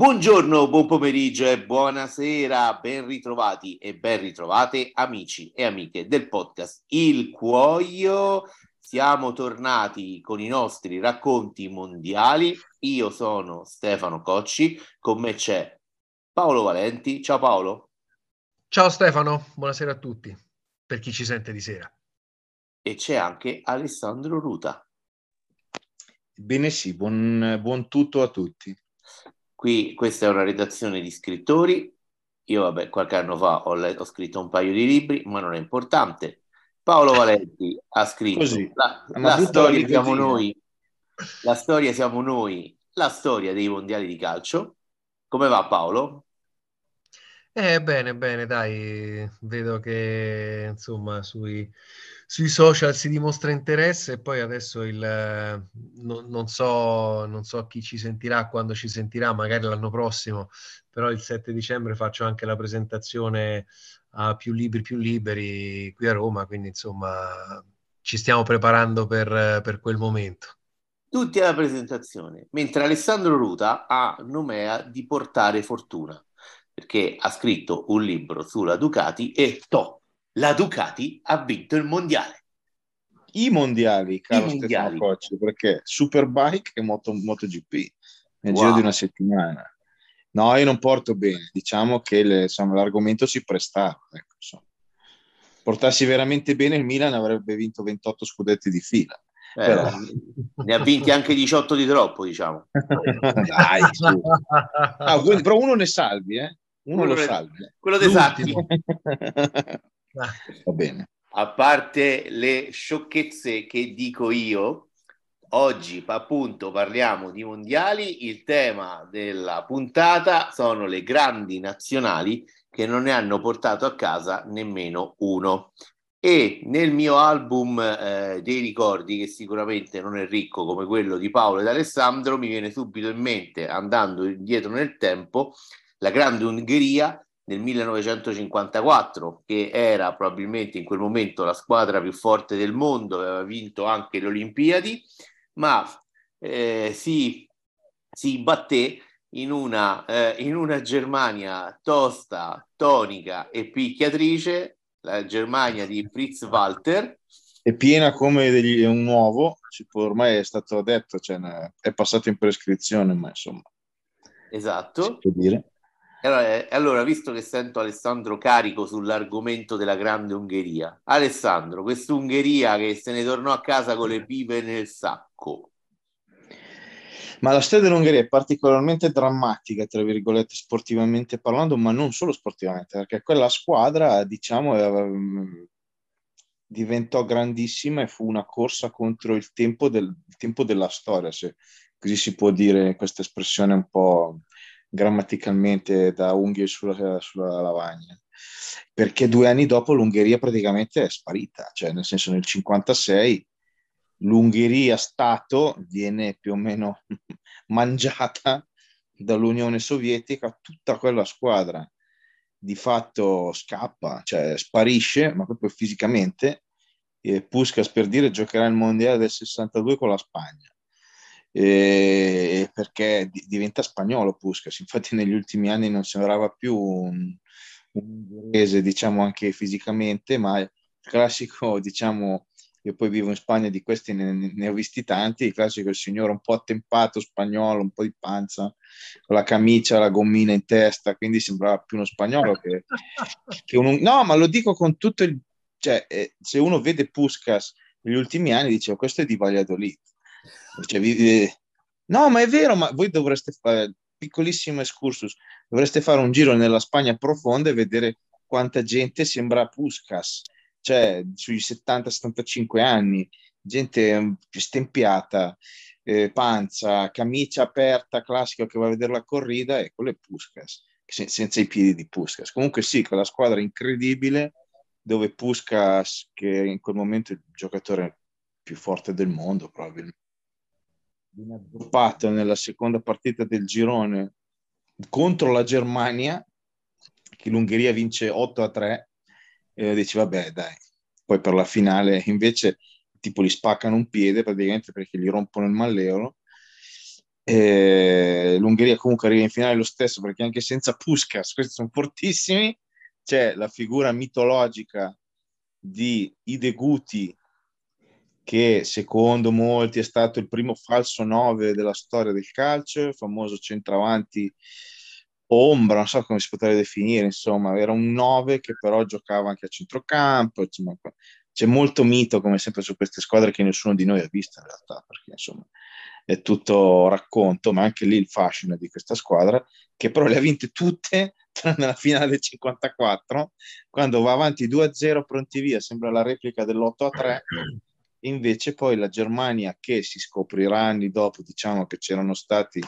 Buongiorno, buon pomeriggio e buonasera, ben ritrovati e ben ritrovate amici e amiche del podcast Il Cuoio. Siamo tornati con i nostri racconti mondiali. Io sono Stefano Cocci, con me c'è Paolo Valenti. Ciao Paolo. Ciao Stefano, buonasera a tutti, per chi ci sente di sera. E c'è anche Alessandro Ruta. Bene sì, buon, buon tutto a tutti. Qui questa è una redazione di scrittori. Io, vabbè, qualche anno fa ho, ho scritto un paio di libri, ma non è importante. Paolo Valenti ha scritto Così, la, la storia siamo noi, la storia siamo noi, la storia dei mondiali di calcio. Come va Paolo? Eh, bene, bene, dai, vedo che insomma sui, sui social si dimostra interesse e poi adesso il, no, non, so, non so chi ci sentirà, quando ci sentirà, magari l'anno prossimo, però il 7 dicembre faccio anche la presentazione a Più Libri Più Liberi qui a Roma, quindi insomma ci stiamo preparando per, per quel momento. Tutti alla presentazione, mentre Alessandro Ruta ha nomea di portare fortuna, perché ha scritto un libro sulla Ducati e to, la Ducati ha vinto il mondiale. I mondiali, caro I mondiali. Cocci, perché Superbike e Moto, MotoGP nel wow. giro di una settimana. No, io non porto bene, diciamo che le, insomma, l'argomento si prestava. Ecco, insomma. Portassi veramente bene il Milan avrebbe vinto 28 scudetti di fila. Eh, Però... Ne ha vinti anche 18 di troppo, diciamo. Dai, ah, quindi, però uno ne salvi, eh? Uno, uno lo salvi. Quello dei Sacchi. Va bene. A parte le sciocchezze che dico io, oggi appunto parliamo di mondiali. Il tema della puntata sono le grandi nazionali che non ne hanno portato a casa nemmeno uno. E nel mio album eh, dei ricordi, che sicuramente non è ricco come quello di Paolo ed Alessandro, mi viene subito in mente, andando indietro nel tempo, la grande Ungheria nel 1954, che era probabilmente in quel momento la squadra più forte del mondo, aveva vinto anche le Olimpiadi, ma eh, si, si batté in una, eh, in una Germania tosta, tonica e picchiatrice, la Germania di Fritz Walter. È piena come degli, un uovo, ormai è stato detto, cioè, è passato in prescrizione, ma insomma. Esatto. Si può dire. Allora, eh, allora, visto che sento Alessandro carico sull'argomento della grande Ungheria, Alessandro, quest'Ungheria che se ne tornò a casa con le pipe nel sacco. Ma la storia dell'Ungheria è particolarmente drammatica, tra virgolette, sportivamente parlando, ma non solo sportivamente, perché quella squadra, diciamo, eh, diventò grandissima e fu una corsa contro il tempo, del, il tempo della storia, se così si può dire questa espressione un po' grammaticalmente da unghie sulla, sulla lavagna perché due anni dopo l'Ungheria praticamente è sparita, cioè nel senso nel 56 l'Ungheria Stato viene più o meno mangiata dall'Unione Sovietica, tutta quella squadra di fatto scappa, cioè sparisce, ma proprio fisicamente. E Puskas per dire giocherà il mondiale del 62 con la Spagna eh, perché di, diventa spagnolo Puskas, infatti negli ultimi anni non sembrava più un, un inglese, diciamo anche fisicamente, ma il classico, diciamo, io poi vivo in Spagna, di questi ne, ne, ho visti tanti, il classico signore un po' attempato, spagnolo, un po' di panza, con la camicia, la gommina in testa, quindi sembrava più uno spagnolo che, che un... No, ma lo dico con tutto il... Cioè, eh, se uno vede Puskas negli ultimi anni, dice, oh, questo è di Valladolid cioè, vi, no, ma è vero, ma voi dovreste fare, piccolissimo excursus, dovreste fare un giro nella Spagna profonda e vedere quanta gente sembra Puskas, cioè sui 70-75 anni, gente stempiata, eh, panza, camicia aperta, classica che va a vedere la corrida, e quello è Puskas, se, senza i piedi di Puskas. Comunque sì, quella squadra incredibile dove Puskas, che in quel momento è il giocatore più forte del mondo probabilmente, viene addoppato nella seconda partita del girone contro la Germania, che l'Ungheria vince 8 a 3, e dici vabbè dai, poi per la finale invece tipo gli spaccano un piede praticamente perché gli rompono il malleolo E L'Ungheria comunque arriva in finale lo stesso perché anche senza Puskas, questi sono fortissimi, c'è la figura mitologica di Ideguti che secondo molti è stato il primo falso 9 della storia del calcio, il famoso centravanti ombra, non so come si potrebbe definire, insomma, era un 9 che però giocava anche a centrocampo, insomma, c'è molto mito come sempre su queste squadre che nessuno di noi ha visto in realtà, perché insomma è tutto racconto, ma anche lì il fascino di questa squadra, che però le ha vinte tutte tranne la finale del 54, quando va avanti 2-0 pronti via, sembra la replica dell'8-3, invece poi la Germania che si scoprirà anni dopo, diciamo che c'erano stati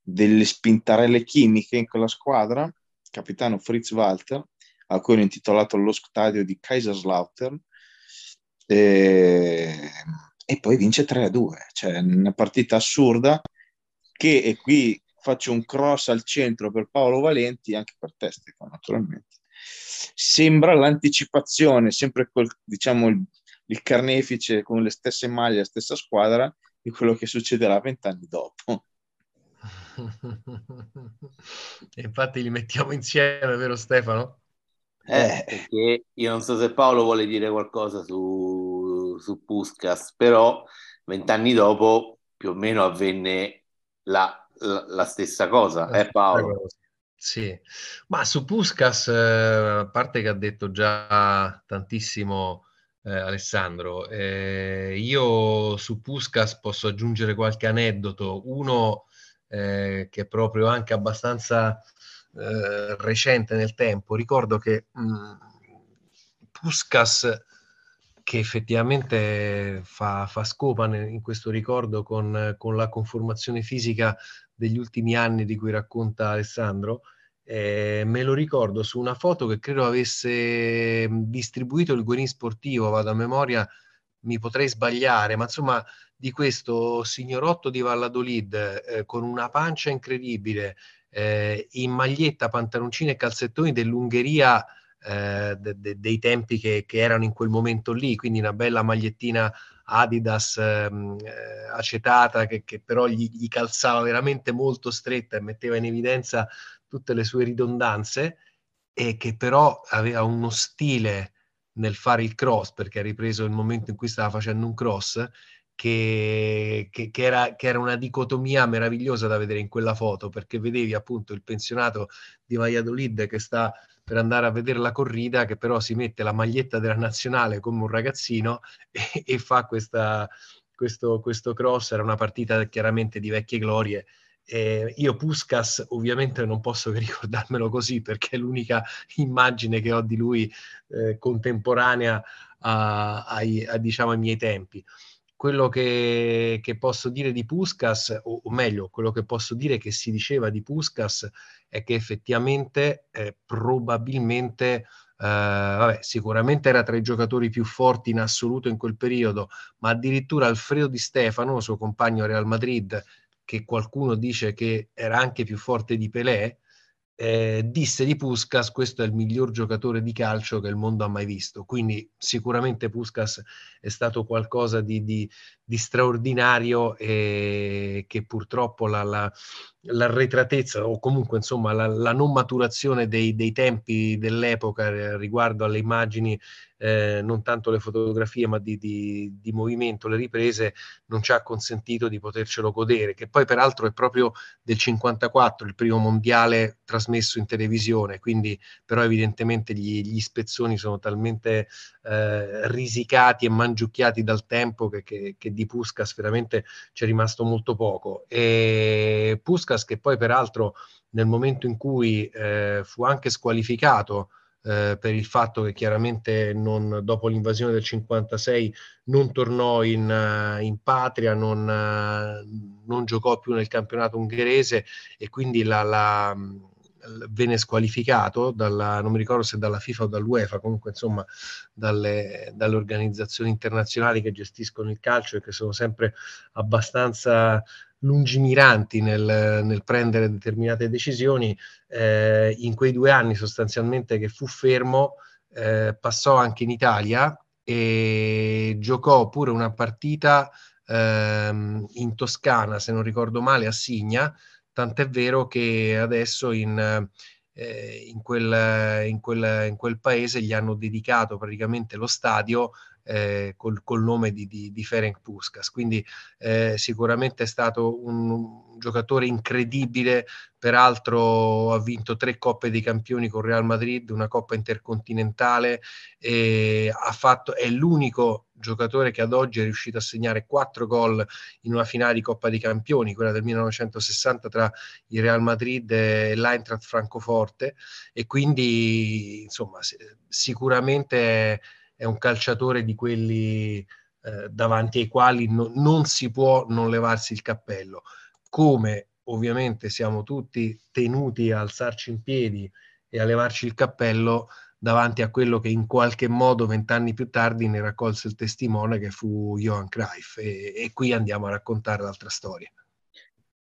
delle spintarelle chimiche in quella squadra, capitano Fritz Walter, a cui hanno intitolato lo stadio di Kaiserslautern, e, e poi vince 3-2, cioè una partita assurda che, e qui faccio un cross al centro per Paolo Valenti, anche per te Stefano, naturalmente, sembra l'anticipazione, sempre col, diciamo, il, il carnefice con le stesse maglie, la stessa squadra, di quello che succederà vent'anni dopo. Infatti li mettiamo insieme, vero Stefano? Eh, perché io non so se Paolo vuole dire qualcosa su, su Puskas, però vent'anni dopo più o meno avvenne la, la, la stessa cosa, eh Paolo? Sì, ma su Puskas, eh, a parte che ha detto già tantissimo eh, Alessandro, eh, io su Puskas posso aggiungere qualche aneddoto, uno eh, che è proprio anche abbastanza eh, recente nel tempo. Ricordo che mh, mm, Puskas, che effettivamente fa, fa scopa in questo ricordo con, con, la conformazione fisica degli ultimi anni di cui racconta Alessandro, eh, me lo ricordo su una foto che credo avesse distribuito il Guerin Sportivo, vado a memoria, mi potrei sbagliare, ma insomma di questo signorotto di Valladolid eh, con una pancia incredibile, eh, in maglietta, pantaloncini e calzettoni dell'Ungheria eh, de, de, dei tempi che, che, erano in quel momento lì, quindi una bella magliettina Adidas ehm, eh, acetata che, che però gli, gli, calzava veramente molto stretta e metteva in evidenza tutte le sue ridondanze e che però aveva uno stile nel fare il cross perché ha ripreso il momento in cui stava facendo un cross che, che, che, era, che, era, una dicotomia meravigliosa da vedere in quella foto, perché vedevi appunto il pensionato di Valladolid che sta per andare a vedere la corrida, che però si mette la maglietta della nazionale come un ragazzino e, e fa questa, questo, questo cross. Era una partita chiaramente di vecchie glorie. Eh, io Puskas ovviamente non posso che ricordarmelo così perché è l'unica immagine che ho di lui eh, contemporanea a, ai, a, diciamo, ai miei tempi. Quello che, che, posso dire di Puskas, o, o, meglio, quello che posso dire che si diceva di Puskas è che effettivamente eh, probabilmente, eh, vabbè, sicuramente era tra i giocatori più forti in assoluto in quel periodo, ma addirittura Alfredo Di Stefano, suo compagno Real Madrid, che qualcuno dice che era anche più forte di Pelé, eh, disse di Puskas questo è il miglior giocatore di calcio che il mondo ha mai visto quindi sicuramente Puskas è stato qualcosa di, di, di straordinario e che purtroppo la, la, l'arretratezza o comunque insomma la, la non maturazione dei, dei, tempi dell'epoca riguardo alle immagini eh, non tanto le fotografie ma di, di, di, movimento, le riprese, non ci ha consentito di potercelo godere, che poi peraltro è proprio del 54 il primo mondiale trasmesso in televisione, quindi però evidentemente gli, gli spezzoni sono talmente eh, risicati e mangiucchiati dal tempo che, che, che di Puskas veramente ci è rimasto molto poco. E Puskas che poi peraltro nel momento in cui eh, fu anche squalificato eh, per il fatto che chiaramente non, dopo l'invasione del 56 non tornò in, uh, in patria, non, uh, non, giocò più nel campionato ungherese e quindi la, la, venne squalificato dalla, non mi ricordo se dalla FIFA o dall'UEFA, comunque insomma dalle, dalle organizzazioni internazionali che gestiscono il calcio e che sono sempre abbastanza lungimiranti nel, nel prendere determinate decisioni. Eh, in quei due anni sostanzialmente che fu fermo, eh, passò anche in Italia e giocò pure una partita ehm, in Toscana, se non ricordo male, a Signa, tant'è vero che adesso in, eh, in, quel, in, quel, in, quel, paese gli hanno dedicato praticamente lo stadio eh, col, col, nome di, di, di Ferenc Puskas. Quindi eh, sicuramente è stato un, un, giocatore incredibile, peraltro ha vinto tre Coppe dei Campioni con Real Madrid, una Coppa Intercontinentale, e ha fatto, è l'unico giocatore che ad oggi è riuscito a segnare quattro gol in una finale di Coppa dei Campioni, quella del 1960 tra il Real Madrid e l'Eintracht Francoforte e quindi insomma sicuramente è un calciatore di quelli eh, davanti ai quali no, non si può non levarsi il cappello. Come ovviamente siamo tutti tenuti a alzarci in piedi e a levarci il cappello davanti a quello che in qualche modo vent'anni più tardi ne raccolse il testimone che fu Johan Cruyff. E, e qui andiamo a raccontare l'altra storia.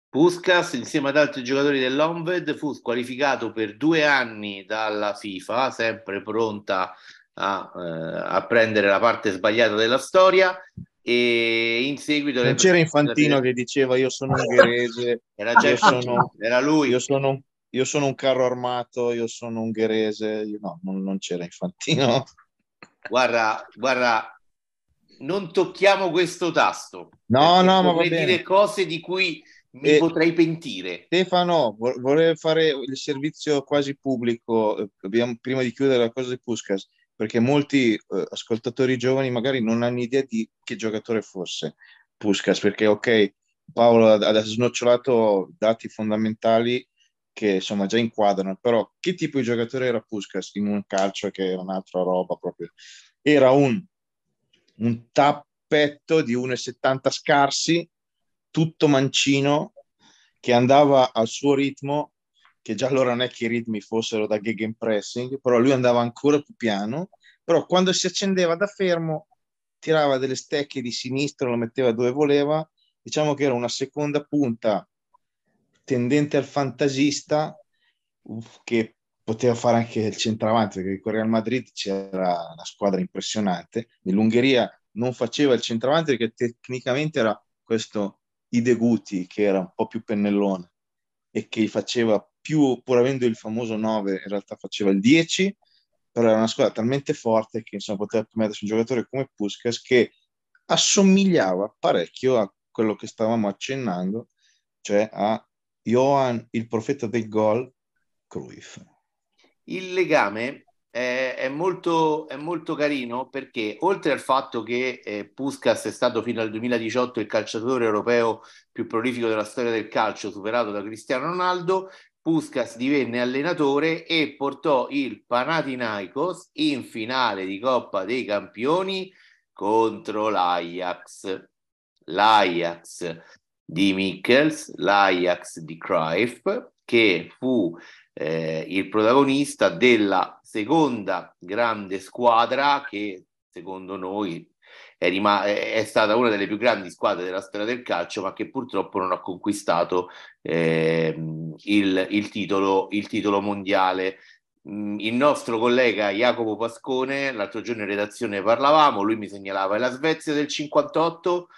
Puskas, insieme ad altri giocatori dell'Onved, fu squalificato per due anni dalla FIFA, sempre pronta a, eh, a prendere la parte sbagliata della storia. E in seguito non c'era Infantino che diceva io sono ungherese era già sono, era lui. io sono, io sono, un carro armato io sono ungherese io, no non, non, c'era Infantino guarda guarda non tocchiamo questo tasto no no ma va bene. dire cose di cui mi eh, potrei pentire Stefano vorrei fare il servizio quasi pubblico eh, abbiamo, prima di chiudere la cosa di Puskas perché molti eh, ascoltatori giovani magari non hanno idea di che giocatore fosse Puskas, perché ok, Paolo ha, snocciolato dati fondamentali che insomma già inquadrano, però che tipo di giocatore era Puskas in un calcio che era un'altra roba proprio? Era un, un tappetto di 1,70 scarsi, tutto mancino, che andava al suo ritmo che già allora non è che i ritmi fossero da gegenpressing, però lui andava ancora più piano, però quando si accendeva da fermo tirava delle stecche di sinistra, lo metteva dove voleva, diciamo che era una seconda punta tendente al fantasista che poteva fare anche il centravanti, perché con Real Madrid c'era una squadra impressionante, nell'Ungheria non faceva il centravanti perché tecnicamente era questo Ideguti che era un po' più pennellone e che faceva più, pur avendo il famoso 9, in realtà faceva il 10, però era una squadra talmente forte che insomma, poteva permettersi un giocatore come Puskas che assomigliava parecchio a quello che stavamo accennando, cioè a Johan, il profeta del gol, Cruyff. Il legame è, è, molto, è molto carino perché oltre al fatto che eh, Puskas è stato fino al 2018 il calciatore europeo più prolifico della storia del calcio, superato da Cristiano Ronaldo, Puskas divenne allenatore e portò il Panathinaikos in finale di Coppa dei Campioni contro l'Ajax. L'Ajax di Mikkels, l'Ajax di Cruyff, che fu eh, il protagonista della seconda grande squadra che secondo noi è, rim- è, stata una delle più grandi squadre della storia del calcio, ma che purtroppo non ha conquistato eh, il, il, titolo, il titolo mondiale. Mm, il nostro collega Jacopo Pascone, l'altro giorno in redazione parlavamo, lui mi segnalava è la Svezia del 58.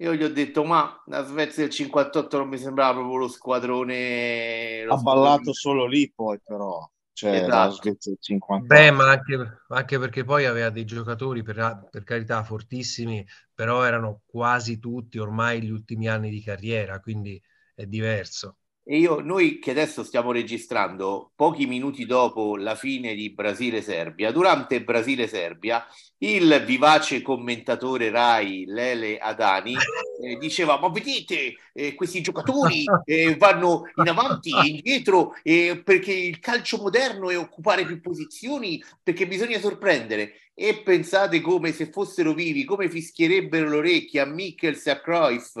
Io gli ho detto, ma la Svezia del 58 non mi sembrava proprio lo squadrone. Lo ha squadrone... ballato solo lì, poi, però cioè esatto. 50 Beh, ma anche, anche, perché poi aveva dei giocatori per, per, carità fortissimi, però erano quasi tutti ormai gli ultimi anni di carriera, quindi è diverso. E io, noi che adesso stiamo registrando pochi minuti dopo la fine di Brasile-Serbia, durante Brasile-Serbia, il vivace commentatore Rai Lele Adani eh, diceva: Ma vedete, eh, questi giocatori eh, vanno in avanti e indietro eh, perché il calcio moderno è occupare più posizioni, perché bisogna sorprendere e pensate come se fossero vivi, come fischierebbero le orecchie a Mikkels e a Cruyff,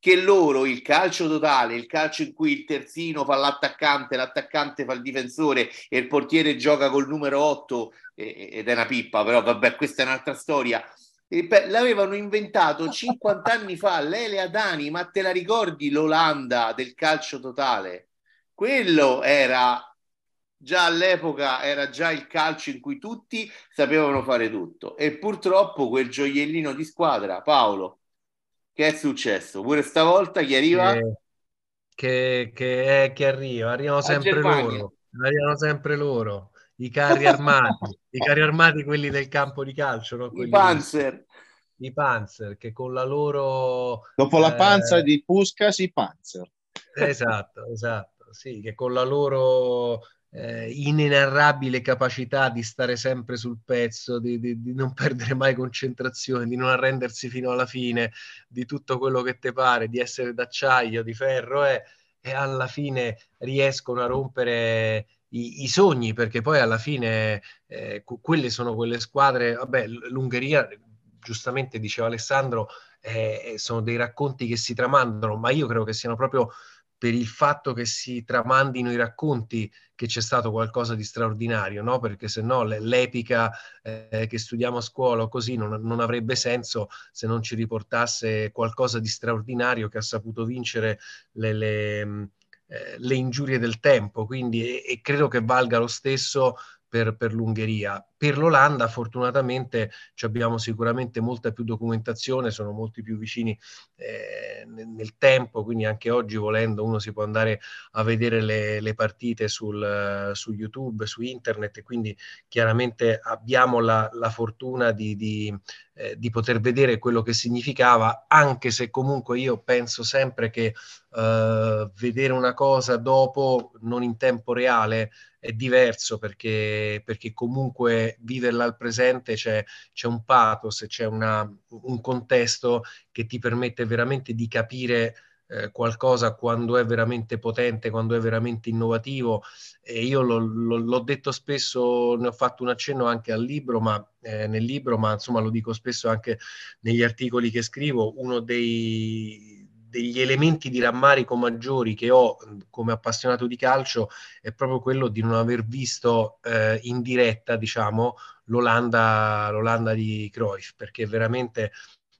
che loro il calcio totale, il calcio in cui il terzino fa l'attaccante, l'attaccante fa il difensore e il portiere gioca col numero 8 ed è una pippa, però vabbè, questa è un'altra storia. Beh, l'avevano inventato 50 anni fa, Lele Adani, ma te la ricordi l'Olanda del calcio totale? Quello era già all'epoca era già il calcio in cui tutti sapevano fare tutto e purtroppo quel gioiellino di squadra, Paolo, Che è successo? Pure stavolta chi arriva? Che, che, che, è, che arriva, arrivano sempre loro, arrivano sempre loro, i carri armati, i carri armati quelli del campo di calcio, no? I Panzer. I Panzer, che con la loro... Dopo la panza eh... di Puskas, i Panzer. Esatto, esatto, sì, che con la loro eh, inenarrabile capacità di stare sempre sul pezzo, di, di, di, non perdere mai concentrazione, di non arrendersi fino alla fine, di tutto quello che ti pare, di essere d'acciaio, di ferro, eh, e alla fine riescono a rompere i, i sogni, perché poi alla fine eh, quelle sono quelle squadre, vabbè, l'Ungheria, giustamente diceva Alessandro, eh, sono dei racconti che si tramandano, ma io credo che siano proprio per il fatto che si tramandino i racconti che c'è stato qualcosa di straordinario, no? perché se no l'epica eh, che studiamo a scuola così non, non, avrebbe senso se non ci riportasse qualcosa di straordinario che ha saputo vincere le, le, eh, le ingiurie del tempo. Quindi, e, e credo che valga lo stesso per, per l'Ungheria. Per l'Olanda, fortunatamente, abbiamo sicuramente molta più documentazione, sono molti più vicini eh, nel, tempo, quindi anche oggi volendo uno si può andare a vedere le, le partite sul, su YouTube, su internet, quindi chiaramente abbiamo la, la fortuna di, di, eh, di, poter vedere quello che significava, anche se comunque io penso sempre che eh, vedere una cosa dopo, non in tempo reale, è diverso perché, perché comunque viverla al presente c'è, c'è un pathos, c'è una, un contesto che ti permette veramente di capire eh, qualcosa quando è veramente potente, quando è veramente innovativo. E io lo, l'ho detto spesso, ne ho fatto un accenno anche al libro, ma eh, nel libro, ma insomma lo dico spesso anche negli articoli che scrivo, uno dei degli elementi di rammarico maggiori che ho come appassionato di calcio è proprio quello di non aver visto eh, in diretta, diciamo, l'Olanda, l'Olanda di Cruyff, perché veramente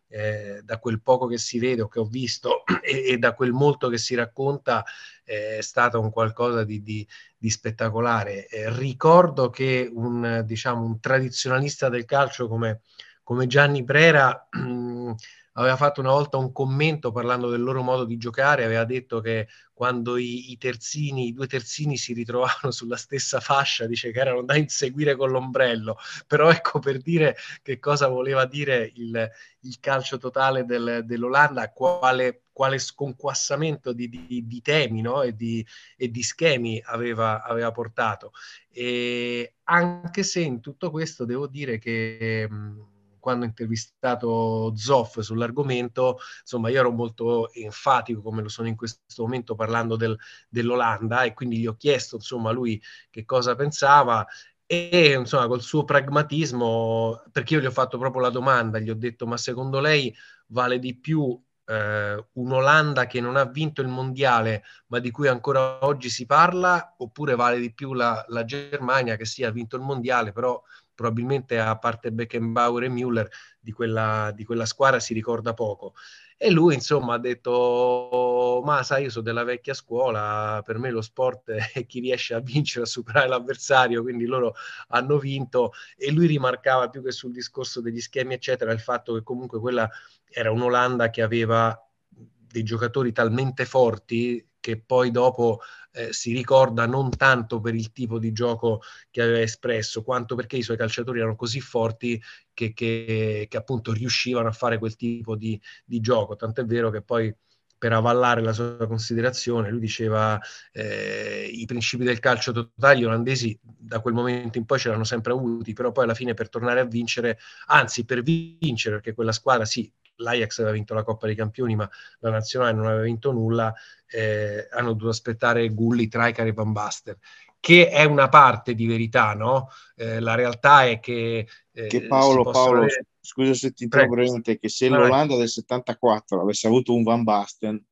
eh, da quel poco che si vede o che ho visto e, e da quel molto che si racconta eh, è stato un qualcosa di, di, di spettacolare. Eh, ricordo che un, diciamo, un tradizionalista del calcio come, come Gianni Brera aveva fatto una volta un commento parlando del loro modo di giocare, aveva detto che quando i, i terzini, i due terzini si ritrovavano sulla stessa fascia, dice che erano da inseguire con l'ombrello, però ecco per dire che cosa voleva dire il, il calcio totale del, dell'Olanda, quale, quale sconquassamento di, di, di temi no? e, di, e, di, schemi aveva, aveva portato. E anche se in tutto questo devo dire che... Mh, quando ho intervistato Zoff sull'argomento, insomma, io ero molto enfatico, come lo sono in questo momento, parlando del, dell'Olanda e quindi gli ho chiesto, insomma, lui che cosa pensava e insomma col suo pragmatismo, perché io gli ho fatto proprio la domanda, gli ho detto ma secondo lei vale di più eh, un'Olanda che non ha vinto il mondiale ma di cui ancora oggi si parla oppure vale di più la, la Germania che sì ha vinto il mondiale però probabilmente a parte Beckenbauer e Müller di quella, di quella squadra si ricorda poco. E lui, insomma, ha detto: Ma sai, io sono della vecchia scuola, per me lo sport è chi riesce a vincere, a superare l'avversario, quindi loro hanno vinto. E lui rimarcava più che sul discorso degli schemi, eccetera, il fatto che comunque quella era un'Olanda che aveva dei giocatori talmente forti che poi dopo eh, si ricorda non tanto per il tipo di gioco che aveva espresso, quanto perché i suoi calciatori erano così forti che, che, che appunto riuscivano a fare quel tipo di, di gioco. Tant'è vero che poi per avallare la sua considerazione, lui diceva eh, i principi del calcio totale gli olandesi da quel momento in poi ce l'hanno sempre avuti, però poi alla fine per tornare a vincere, anzi per vincere, perché quella squadra sì, l'Ajax aveva vinto la Coppa dei Campioni, ma la nazionale non aveva vinto nulla, eh, hanno dovuto aspettare Gulli, Traikar e Van Basten, che è una parte di verità, no? Eh, la realtà è che... Eh, che Paolo, Paolo avere... scusa se ti interrompo che se l'Olanda del 74 avesse avuto un Van Basten,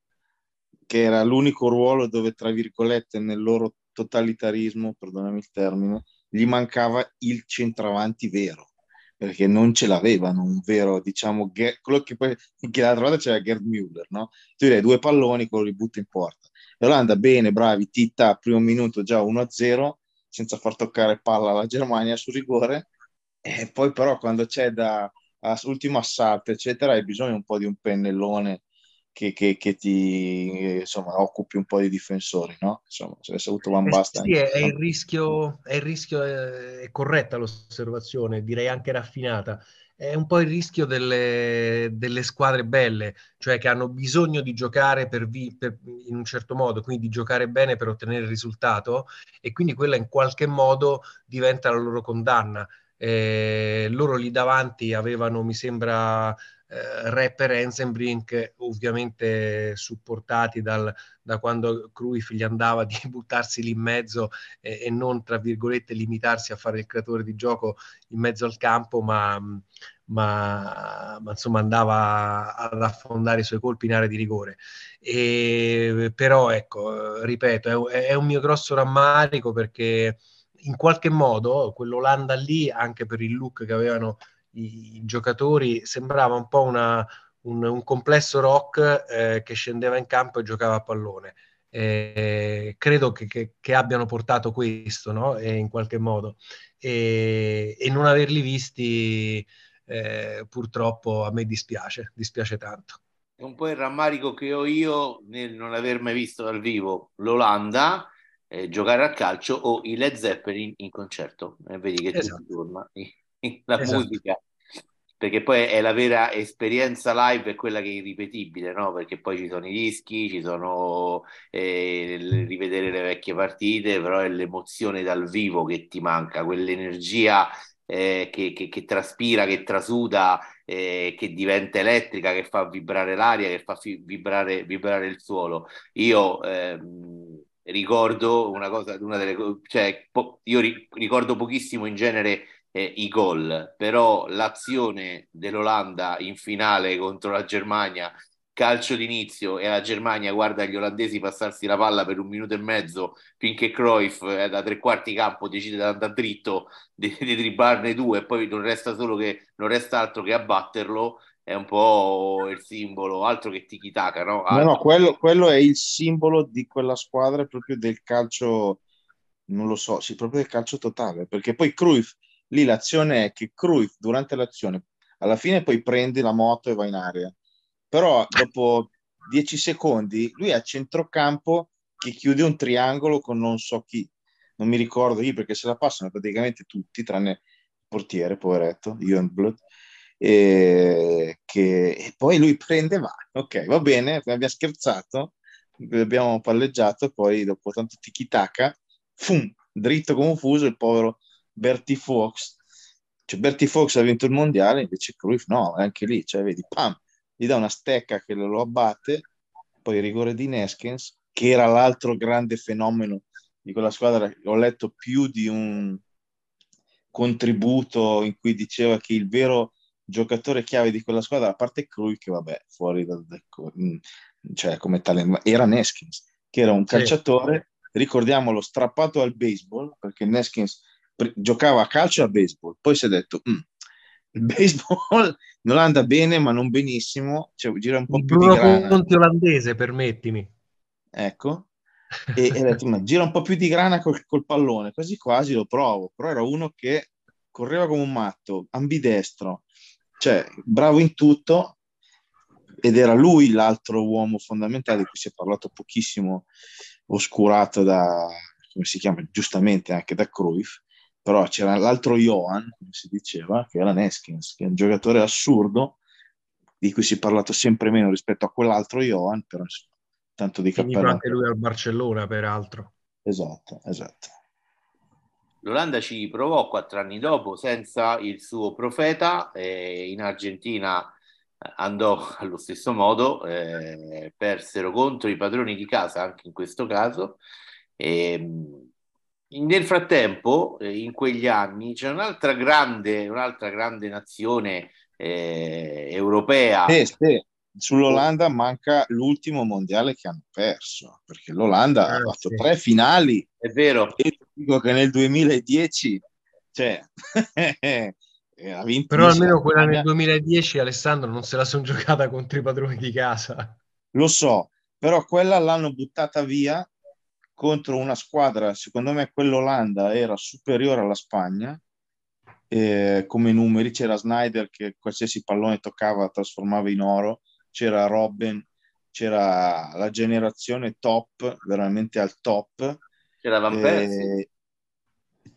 che era l'unico ruolo dove, tra virgolette, nel loro totalitarismo, perdonami il termine, gli mancava il centravanti vero perché non ce l'avevano un vero, diciamo, quello che poi che l'altra volta c'era Gerd Müller, no? Tu direi due palloni, quello li butta in porta. L'Olanda, bene, bravi, Tita, primo minuto già 1-0, senza far toccare palla alla Germania su rigore, e poi però quando c'è da, ultimo assalto, eccetera, hai bisogno un po' di un pennellone che, che, che ti insomma, occupi un po' di difensori, no? Insomma, se avesse avuto Van Basten. Eh sì, è, è, il rischio, è il rischio, è corretta l'osservazione, direi anche raffinata. È un po' il rischio delle, delle squadre belle, cioè che hanno bisogno di giocare per vi, per, in un certo modo, quindi di giocare bene per ottenere il risultato, e quindi quella in qualche modo diventa la loro condanna. Eh, loro lì davanti avevano, mi sembra, eh, rapper Enzenbrink, ovviamente supportati dal, da quando Cruyff gli andava di buttarsi lì in mezzo e, e, non, tra virgolette, limitarsi a fare il creatore di gioco in mezzo al campo, ma, ma, ma insomma andava ad affondare i suoi colpi in area di rigore. E, però, ecco, ripeto, è, è un mio grosso rammarico perché in qualche modo quell'Olanda lì, anche per il look che avevano i, giocatori, sembrava un po' una, un, un, complesso rock eh, che scendeva in campo e giocava a pallone. Eh, credo che, che, che, abbiano portato questo no? eh, in qualche modo e, e non averli visti eh, purtroppo a me dispiace, dispiace tanto. È un po' il rammarico che ho io nel non aver mai visto dal vivo l'Olanda eh, giocare a calcio o i Led Zeppelin in concerto. E vedi che esatto. tutto torna la esatto. musica perché poi è la vera esperienza live, è quella che è irripetibile, no? Perché poi ci sono i dischi, ci sono eh, rivedere le vecchie partite, però è l'emozione dal vivo che ti manca, quell'energia eh, che, che, che, traspira, che trasuda, eh, che diventa elettrica, che fa vibrare l'aria, che fa fi- vibrare, vibrare, il suolo. Io ehm, ricordo una cosa, una delle, cioè, po- io ri- ricordo pochissimo in genere eh, i gol, però l'azione dell'Olanda in finale contro la Germania, calcio d'inizio e la Germania guarda gli olandesi passarsi la palla per un minuto e mezzo finché Cruyff eh, da tre quarti campo decide di andare dritto, di, di dribbarne due e poi non resta solo che non resta altro che abbatterlo è un po' il simbolo, altro che tiki taka, no? No, no, quello, quello, è il simbolo di quella squadra proprio del calcio, non lo so, sì, proprio del calcio totale, perché poi Cruyff lì l'azione è che Cruyff durante l'azione alla fine poi prende la moto e va in aria però dopo 10 secondi lui è a centrocampo che chiude un triangolo con non so chi. Non mi ricordo chi perché se la passano praticamente tutti tranne il portiere poveretto Youngblood e, che, e poi lui prende va. Ok va bene abbiamo scherzato abbiamo palleggiato poi dopo tanto tiki taka fum, dritto come un fuso il povero Bertie Fox, cioè Bertie Fox ha vinto il mondiale, invece Cruyff no, anche lì, cioè vedi, pam, gli dà una stecca che lo abbatte, poi il rigore di Neskins, che era l'altro grande fenomeno di quella squadra, ho letto più di un contributo in cui diceva che il vero giocatore chiave di quella squadra, a parte Cruyff, che vabbè, fuori dal, mm, cioè come talento, era Neskins, che era un calciatore, ricordiamolo, strappato al baseball, perché Neskins giocava a calcio e a baseball, poi si è detto mm, il baseball non anda bene ma non benissimo, cioè gira un po' più Bruno di grana. Conti olandese, permettimi. Ecco, e, e detto, ma gira un po' più di grana col, col, pallone, quasi quasi lo provo, però era uno che correva come un matto, ambidestro, cioè bravo in tutto. Ed era lui l'altro uomo fondamentale di cui si è parlato pochissimo, oscurato da, come si chiama, giustamente anche da Cruyff, però c'era l'altro Johan, come si diceva, che era Neskins, che è un giocatore assurdo, di cui si è parlato sempre meno rispetto a quell'altro Johan, però tanto di cappello. anche lui al Barcellona, peraltro. Esatto, esatto. L'Olanda ci provò quattro anni dopo senza il suo profeta, eh, in Argentina eh, andò allo stesso modo, eh, persero contro i padroni di casa anche in questo caso. E, ehm, nel frattempo, eh, in quegli anni, c'è un'altra grande, un'altra grande nazione eh, europea. Eh, sì. Sull'Olanda manca l'ultimo mondiale che hanno perso, perché l'Olanda ah, ha fatto sì. tre finali. È vero. E dico che nel 2010, cioè, ha vinto. Però almeno quella nel 2010, Alessandro, non se la sono giocata contro i padroni di casa. Lo so, però quella l'hanno buttata via contro una squadra, secondo me quell'Olanda era superiore alla Spagna eh, come numeri, c'era Snyder che qualsiasi pallone toccava trasformava in oro, c'era Robin, c'era la generazione top, veramente al top. C'era Van Persie. Eh,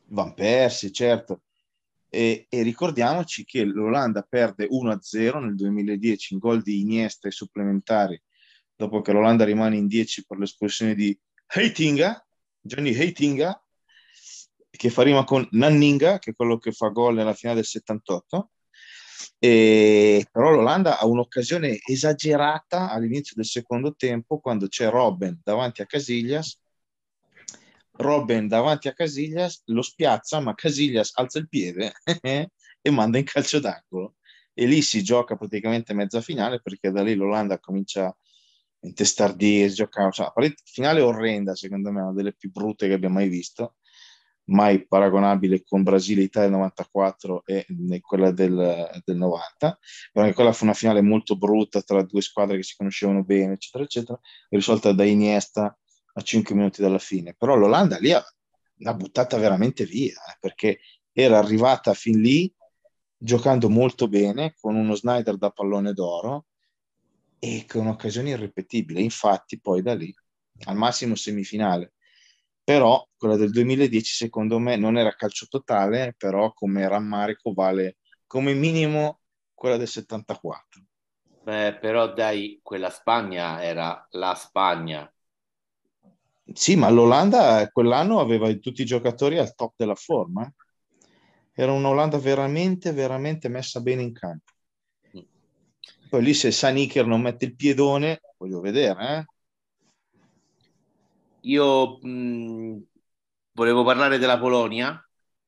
Van Persie, certo. E, e, ricordiamoci che l'Olanda perde 1-0 nel 2010 in gol di Iniesta e supplementari, dopo che l'Olanda rimane in 10 per l'espulsione di Heitinga, Johnny Heitinga, che fa rima con Nanninga, che è quello che fa gol nella finale del 78. E, però l'Olanda ha un'occasione esagerata all'inizio del secondo tempo quando c'è Robben davanti a Casillas Robben davanti a Casillas lo spiazza, ma Casillas alza il piede e manda in calcio d'angolo. E lì si gioca praticamente mezza finale perché da lì l'Olanda comincia a intestardirsi, giocare. Cioè, la finale orrenda, secondo me, una delle più brutte che abbia mai visto, mai paragonabile con Brasile-Italia 94 e quella del, del 90. Però anche quella fu una finale molto brutta tra due squadre che si conoscevano bene, eccetera, eccetera, risolta da Iniesta a 5 minuti dalla fine, però l'Olanda lì l'ha buttata veramente via, eh, perché era arrivata fin lì giocando molto bene, con uno Snyder da pallone d'oro e con un'occasione irripetibile. Infatti poi da lì, al massimo semifinale. Però quella del 2010 secondo me non era calcio totale, però come rammarico vale come minimo quella del 74. Beh, però dai, quella Spagna era la Spagna, sì, ma l'Olanda quell'anno aveva tutti i giocatori al top della forma. Era un'Olanda veramente, veramente messa bene in campo. Poi lì se Saniker non mette il piedone, voglio vedere. Eh? Io mh, volevo parlare della Polonia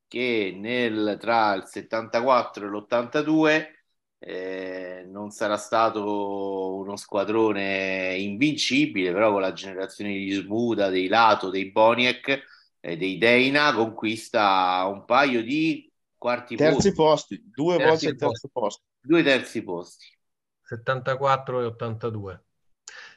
che nel, tra il 74 e l'82 eh, non sarà stato uno squadrone invincibile, però con la generazione di Smuda, dei Lato, dei Boniek e dei Deina conquista un paio di quarti terzi posti, posti due terzi volte posti. terzo posto. Due terzi posti. 74 e 82.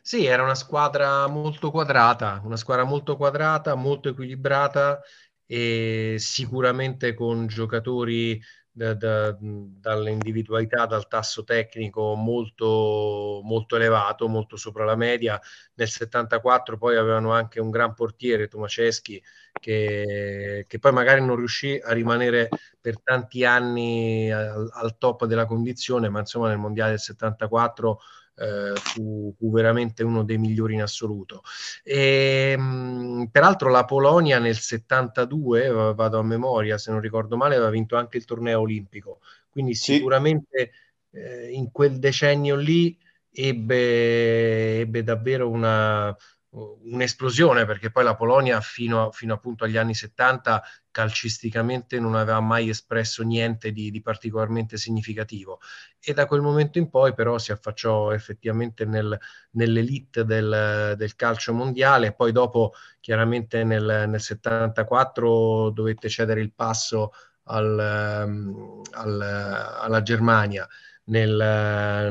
Sì, era una squadra molto quadrata, una squadra molto quadrata, molto equilibrata e sicuramente con giocatori da, da, dall'individualità, dal tasso tecnico molto, molto elevato, molto sopra la media. Nel 74 poi avevano anche un gran portiere, Tomaszewski, che, che poi magari non riuscì a rimanere per tanti anni al, al top della condizione, ma insomma nel Mondiale del 74 eh, fu, fu, veramente uno dei migliori in assoluto. E, mh, peraltro la Polonia nel 72, vado a memoria se non ricordo male, aveva vinto anche il torneo olimpico, quindi sì. sicuramente eh, in quel decennio lì ebbe, ebbe davvero una, un'esplosione perché poi la Polonia fino, fino, appunto agli anni 70 calcisticamente non aveva mai espresso niente di, di, particolarmente significativo. E da quel momento in poi però si affacciò effettivamente nel, nell'elite del, del, calcio mondiale. Poi dopo chiaramente nel, nel 74 dovette cedere il passo al, um, al, alla Germania. Nel,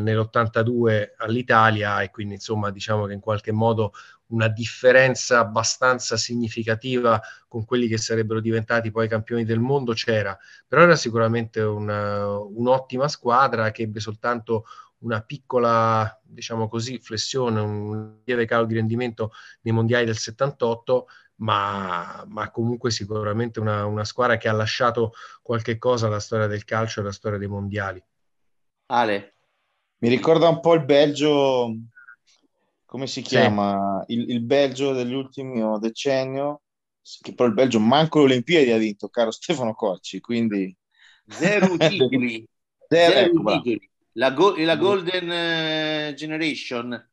nell'82 all'Italia e quindi insomma diciamo che in qualche modo una differenza abbastanza significativa con quelli che sarebbero diventati poi campioni del mondo c'era, però era sicuramente una, un'ottima squadra che ebbe soltanto una piccola, diciamo così, flessione, un lieve calo di rendimento nei mondiali del 78, ma, ma comunque sicuramente una, una, squadra che ha lasciato qualche cosa alla storia del calcio e alla storia dei mondiali. Ale. Mi ricorda un po' il Belgio come si chiama? Sì. Il, il, Belgio dell'ultimo decennio, che poi il Belgio manco le Olimpiadi ha vinto, caro Stefano Cocci, quindi... Zero titoli. Zero, titoli. La, go- la Golden uh, Generation,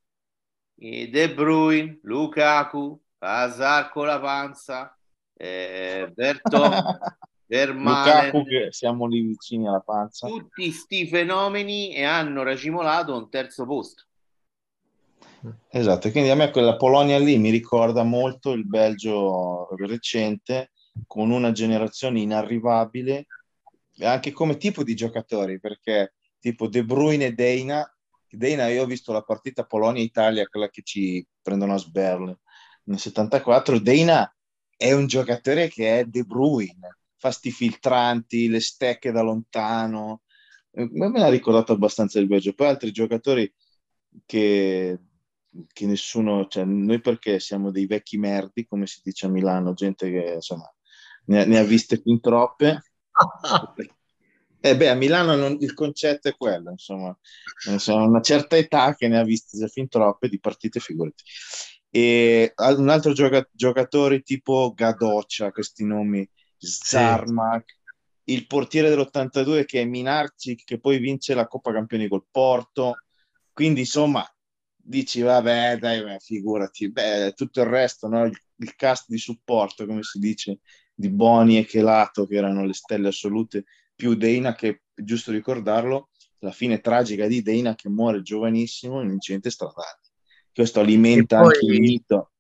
De Bruyne, Lukaku, Hazard con la panza, eh, Berto, Lukaku che siamo lì vicini alla panza. Tutti sti fenomeni e hanno racimolato un terzo posto. Esatto, quindi a me quella Polonia lì mi ricorda molto il Belgio recente, con una generazione inarrivabile, anche come tipo di giocatori, perché tipo De Bruyne e Deina, Deina io ho visto la partita Polonia-Italia, quella che ci prendono a Sberle nel 74, Deina è un giocatore che è De Bruyne, fa sti filtranti, le stecche da lontano. Me l'ha ricordato abbastanza il Belgio. Poi altri giocatori che, che nessuno, cioè noi perché siamo dei vecchi merdi, come si dice a Milano, gente che insomma ne, ne ha viste fin troppe. Eh beh, a Milano non, il concetto è quello, insomma, insomma, una certa età che ne ha viste fin troppe di partite, figurati. E un altro gioca- giocatore tipo Gadoccia, questi nomi, Zarmak, sì. il portiere dell'82 che è Minarcic, che poi vince la Coppa Campioni col Porto. Quindi, insomma, dici, vabbè, dai, beh, figurati. Beh, tutto il resto, no? il, il cast di supporto, come si dice, di Boni e Chelato, che erano le stelle assolute più Dana che, giusto ricordarlo, la fine tragica di Dana che muore giovanissimo in un incidente stradale. Questo alimenta poi, anche il mito.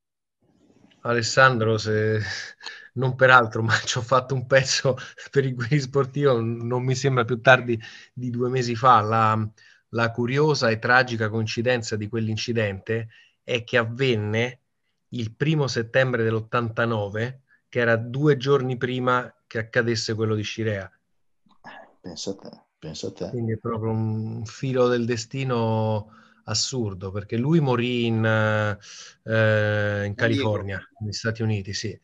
Alessandro, se non peraltro, ma ci ho fatto un pezzo per il Guidi Sportivo, non mi sembra più tardi di due mesi fa. La, la curiosa e tragica coincidenza di quell'incidente è che avvenne il primo settembre dell'89, che era due giorni prima che accadesse quello di Scirea. Pensa a te, pensa a te. Quindi è proprio un filo del destino assurdo, perché lui morì in, eh, in California, negli Stati Uniti, sì,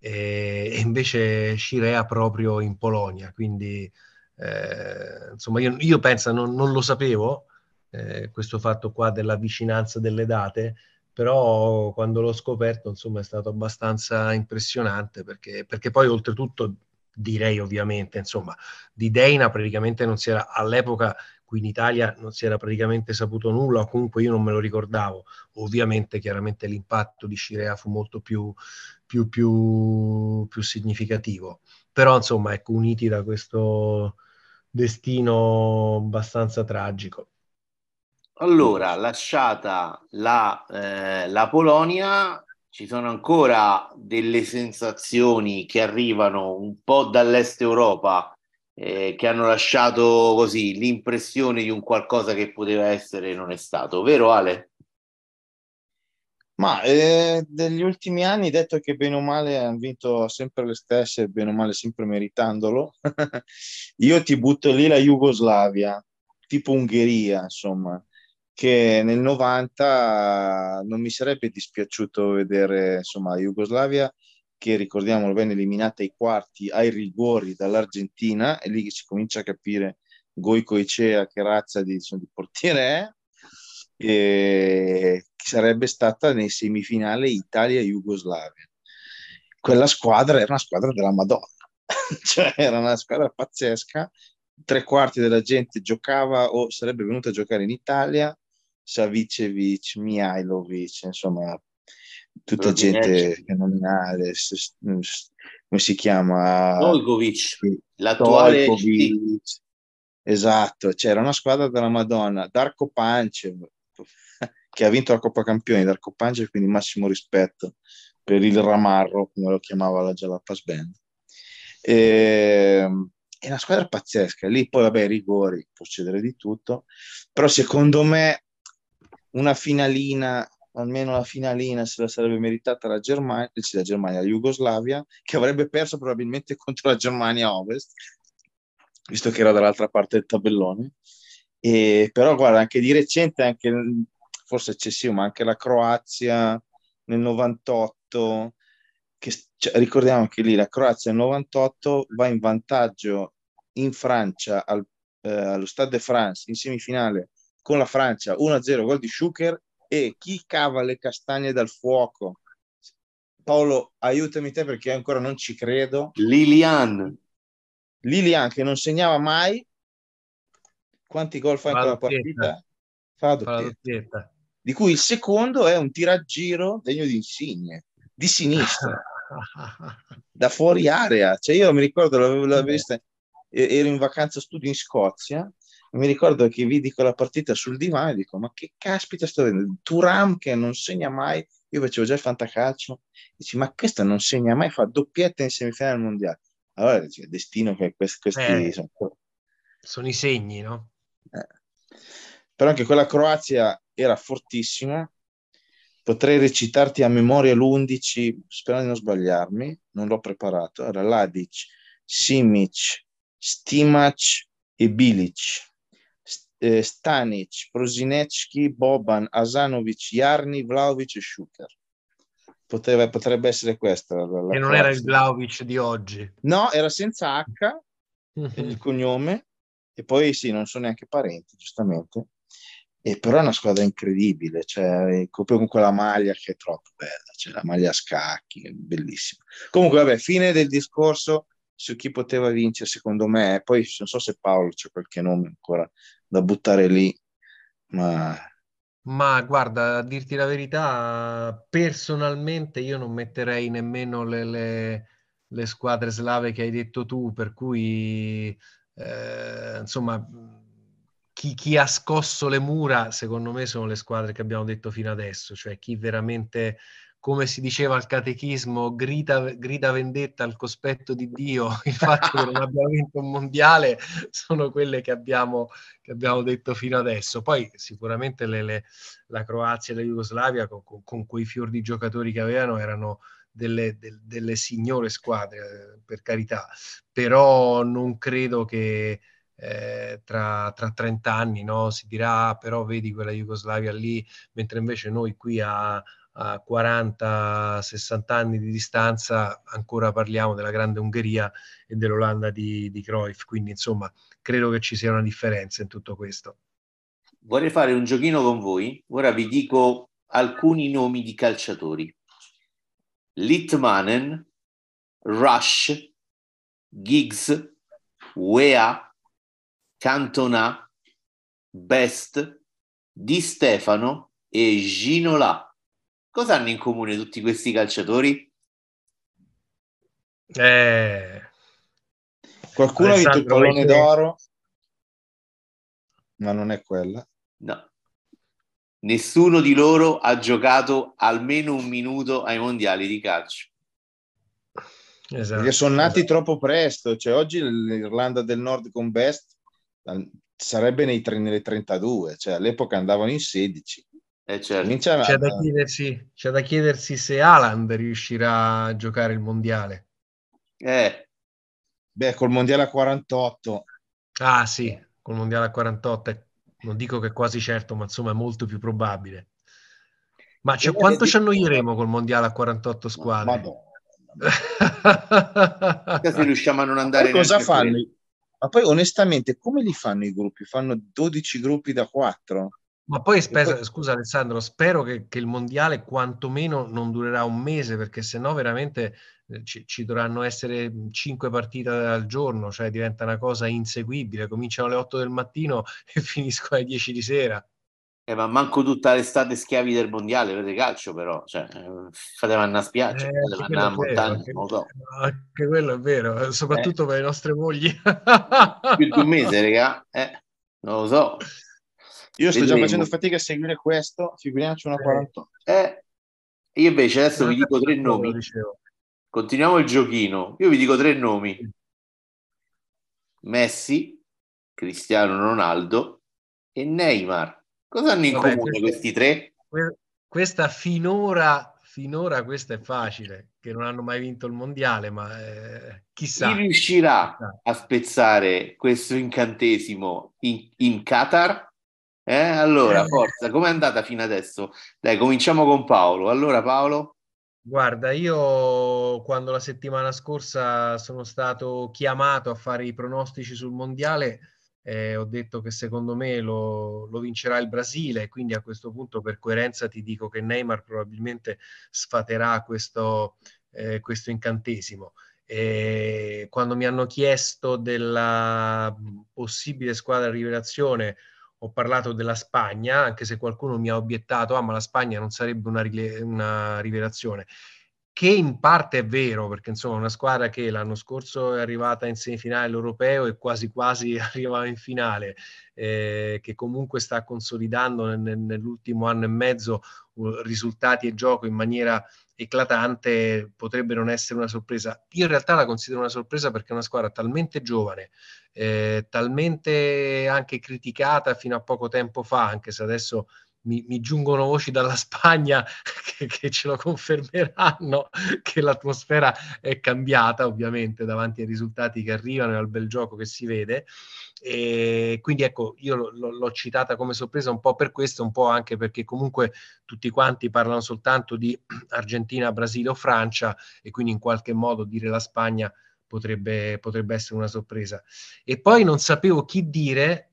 e, e invece Scirea proprio in Polonia, quindi eh, insomma io, io penso, non, non, lo sapevo, eh, questo fatto qua della vicinanza delle date, però quando l'ho scoperto insomma è stato abbastanza impressionante perché, perché poi oltretutto direi ovviamente, insomma, di Deina praticamente non si era all'epoca qui in Italia non si era praticamente saputo nulla, comunque io non me lo ricordavo. Ovviamente, chiaramente l'impatto di Scirea fu molto più, più, più, più significativo. Però, insomma, ecco, uniti da questo destino abbastanza tragico. Allora, lasciata la, eh, la Polonia, ci sono ancora delle sensazioni che arrivano un po' dall'est Europa eh, che hanno lasciato così l'impressione di un qualcosa che poteva essere e non è stato, vero Ale? Ma eh, degli ultimi anni, detto che bene o male hanno vinto sempre le stesse, bene o male sempre meritandolo, io ti butto lì la Jugoslavia, tipo Ungheria, insomma che nel 90 non mi sarebbe dispiaciuto vedere insomma la Jugoslavia che ricordiamolo bene eliminata ai quarti ai rigori dall'Argentina e lì si comincia a capire Goico Icea che razza di, insomma, di portiere è e sarebbe stata nei semifinali Italia-Jugoslavia. Quella squadra era una squadra della Madonna. Cioè era una squadra pazzesca. Tre quarti della gente giocava o sarebbe venuta a giocare in Italia. Savicevic, Mihailovic, insomma, tutta gente fenomenale, come si chiama? Nojkovic, l'attuale Esatto, c'era una squadra della Madonna, Darko Pancev, che ha vinto la Coppa Campioni, Darko Pancev, quindi massimo rispetto per il Ramarro, come lo chiamava la Jalapas Band. E, ehm, è una squadra pazzesca, lì poi vabbè rigori, può succedere di tutto, però secondo me una finalina, almeno la finalina se la sarebbe meritata la Germania, la Germania, la Jugoslavia, che avrebbe perso probabilmente contro la Germania Ovest, visto che era dall'altra parte del tabellone. E, però guarda, anche di recente, anche, forse eccessivo, ma anche la Croazia nel 98, che, cioè, ricordiamo che lì la Croazia nel 98 va in vantaggio in Francia al, eh, allo Stade de France in semifinale con la Francia 1-0 gol di Schuker e chi cava le castagne dal fuoco? Paolo, aiutami te perché ancora non ci credo. Lilian. Lilian che non segnava mai. Quanti gol fa in quella partita? Fa doppietta. Di cui il secondo è un tiraggiro degno di insigne, di sinistra, da fuori area. Cioè io mi ricordo, l'avevo, l'avevo vista, ero in vacanza studio in Scozia mi ricordo che vidi quella partita sul divano e dico ma che caspita sto vedendo Turam che non segna mai io facevo già il fantacalcio dici ma questo non segna mai fa doppietta in semifinale al mondiale allora dici, destino che questi, questi eh, sono... sono... i segni no? Eh. però anche quella Croazia era fortissima potrei recitarti a memoria l'11 sperando di non sbagliarmi non l'ho preparato era Ladic Simic, Stimac e Bilic. Eh, Stanic, Prosinecki, Boban, Asanovic, Jarni, Vlaovic e Schuker. Potrebbe, potrebbe essere questa. La, la e non era il Vlaovic di oggi. No, era senza H, il cognome, e poi sì, non sono neanche parenti, giustamente. E però è una squadra incredibile, cioè, proprio con quella maglia che è troppo bella, cioè la maglia a scacchi, bellissima. Comunque, vabbè, fine del discorso su chi poteva vincere, secondo me. Poi non so se Paolo c'è qualche nome ancora da buttare lì, ma... Ma guarda, a dirti la verità, personalmente io non metterei nemmeno le, le, le squadre slave che hai detto tu, per cui eh, insomma chi, chi, ha scosso le mura, secondo me, sono le squadre che abbiamo detto fino adesso, cioè chi veramente, come si diceva al catechismo, grida, grida vendetta al cospetto di Dio, il fatto che non abbiamo vinto un mondiale, sono quelle che abbiamo, che abbiamo detto fino adesso. Poi sicuramente le, le, la Croazia e la Jugoslavia, con, con, con, quei fior di giocatori che avevano, erano delle, del, delle signore squadre, eh, per carità, però non credo che eh, tra, tra 30 anni no? si dirà ah, però vedi quella Jugoslavia lì, mentre invece noi qui a, a 40-60 anni di distanza ancora parliamo della grande Ungheria e dell'Olanda di, di Cruyff, quindi insomma credo che ci sia una differenza in tutto questo. Vorrei fare un giochino con voi, ora vi dico alcuni nomi di calciatori. Litmanen, Rush, Giggs, Wea, Cantona, Best, Di Stefano e Ginola. Cosa hanno in comune tutti questi calciatori? Eh, Qualcuno ha vinto il pallone d'oro, ma non è quella. No. Nessuno di loro ha giocato almeno un minuto ai mondiali di calcio. Esatto. Perché sono nati troppo presto, cioè oggi l'Irlanda del Nord con Best sarebbe nei, nelle 32, cioè all'epoca andavano in 16. Eh certo. c'è, da chiedersi, c'è, da chiedersi, se Haaland riuscirà a giocare il mondiale. Eh. Beh, col mondiale a 48. Ah sì, col mondiale a 48, non dico che è quasi certo, ma insomma è molto più probabile. Ma cioè, quanto ci annoieremo col mondiale a 48 squadre? Madonna. se riusciamo a non andare... Cosa fanno? Ma poi onestamente come li fanno i gruppi? Fanno 12 gruppi da 4? Ma poi, spesa, poi... scusa Alessandro, spero che, che, il mondiale quantomeno non durerà un mese perché sennò veramente eh, ci, ci, dovranno essere 5 partite al giorno, cioè diventa una cosa inseguibile. Cominciano alle 8 del mattino e finiscono alle 10 di sera. Eh, ma manco tutta l'estate schiavi del mondiale, vedete calcio però, cioè, eh, fatevano a spiaggia, eh, fatevano a montagna, anche, so. Anche quello è vero, eh, soprattutto eh. per le nostre mogli. Più di un mese, raga, eh, non lo so. Io sto Vedremo. già facendo fatica a seguire questo, figuriamoci una 48. Eh, io invece adesso vi dico tre nomi. Continuiamo il giochino. Io vi dico tre nomi. Messi, Cristiano Ronaldo e Neymar. Cosa hanno in Vabbè, comune questo, questi tre? Questa finora, finora questa è facile, che non hanno mai vinto il mondiale, ma eh, chissà. Chi riuscirà chissà. a spezzare questo incantesimo in, in Qatar? Eh? Allora, eh. forza, com'è andata fino adesso? Dai, cominciamo con Paolo. Allora, Paolo? Guarda, io quando la settimana scorsa sono stato chiamato a fare i pronostici sul mondiale, eh, ho detto che secondo me lo, lo, vincerà il Brasile, quindi a questo punto per coerenza ti dico che Neymar probabilmente sfaterà questo, eh, questo incantesimo. E quando mi hanno chiesto della possibile squadra rivelazione, ho parlato della Spagna, anche se qualcuno mi ha obiettato, ah ma la Spagna non sarebbe una, una rivelazione. Che in parte è vero, perché insomma una squadra che l'anno scorso è arrivata in semifinale all'Europeo e quasi quasi arrivava in finale, eh, che comunque sta consolidando nel, nell'ultimo anno e mezzo uh, risultati e gioco in maniera eclatante, potrebbe non essere una sorpresa. Io in realtà la considero una sorpresa perché è una squadra talmente giovane, eh, talmente anche criticata fino a poco tempo fa, anche se adesso mi, mi giungono voci dalla Spagna che, che, ce lo confermeranno che l'atmosfera è cambiata ovviamente davanti ai risultati che arrivano e al bel gioco che si vede. E quindi ecco, io l- l'ho citata come sorpresa un po' per questo, un po' anche perché comunque tutti quanti parlano soltanto di Argentina, Brasile o Francia e quindi in qualche modo dire la Spagna potrebbe, potrebbe essere una sorpresa. E poi non sapevo chi dire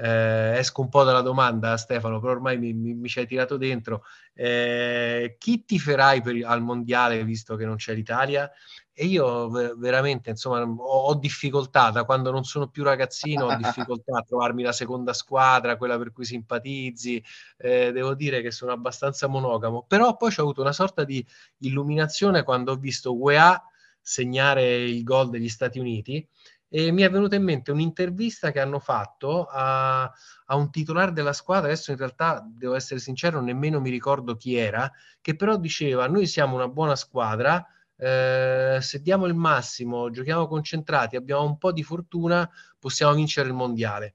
eh, esco un po' dalla domanda, Stefano, però ormai mi, mi, mi ci hai tirato dentro. Eh, chi ti farai per, al mondiale visto che non c'è l'Italia? E io veramente, insomma, ho, ho, difficoltà da quando non sono più ragazzino, ho difficoltà a trovarmi la seconda squadra, quella per cui simpatizzi. Eh, devo dire che sono abbastanza monogamo, però poi ho avuto una sorta di illuminazione quando ho visto UEA segnare il gol degli Stati Uniti e mi è venuta in mente un'intervista che hanno fatto a, a, un titolare della squadra, adesso in realtà devo essere sincero, nemmeno mi ricordo chi era, che però diceva noi siamo una buona squadra, eh, se diamo il massimo, giochiamo concentrati, abbiamo un po' di fortuna, possiamo vincere il mondiale.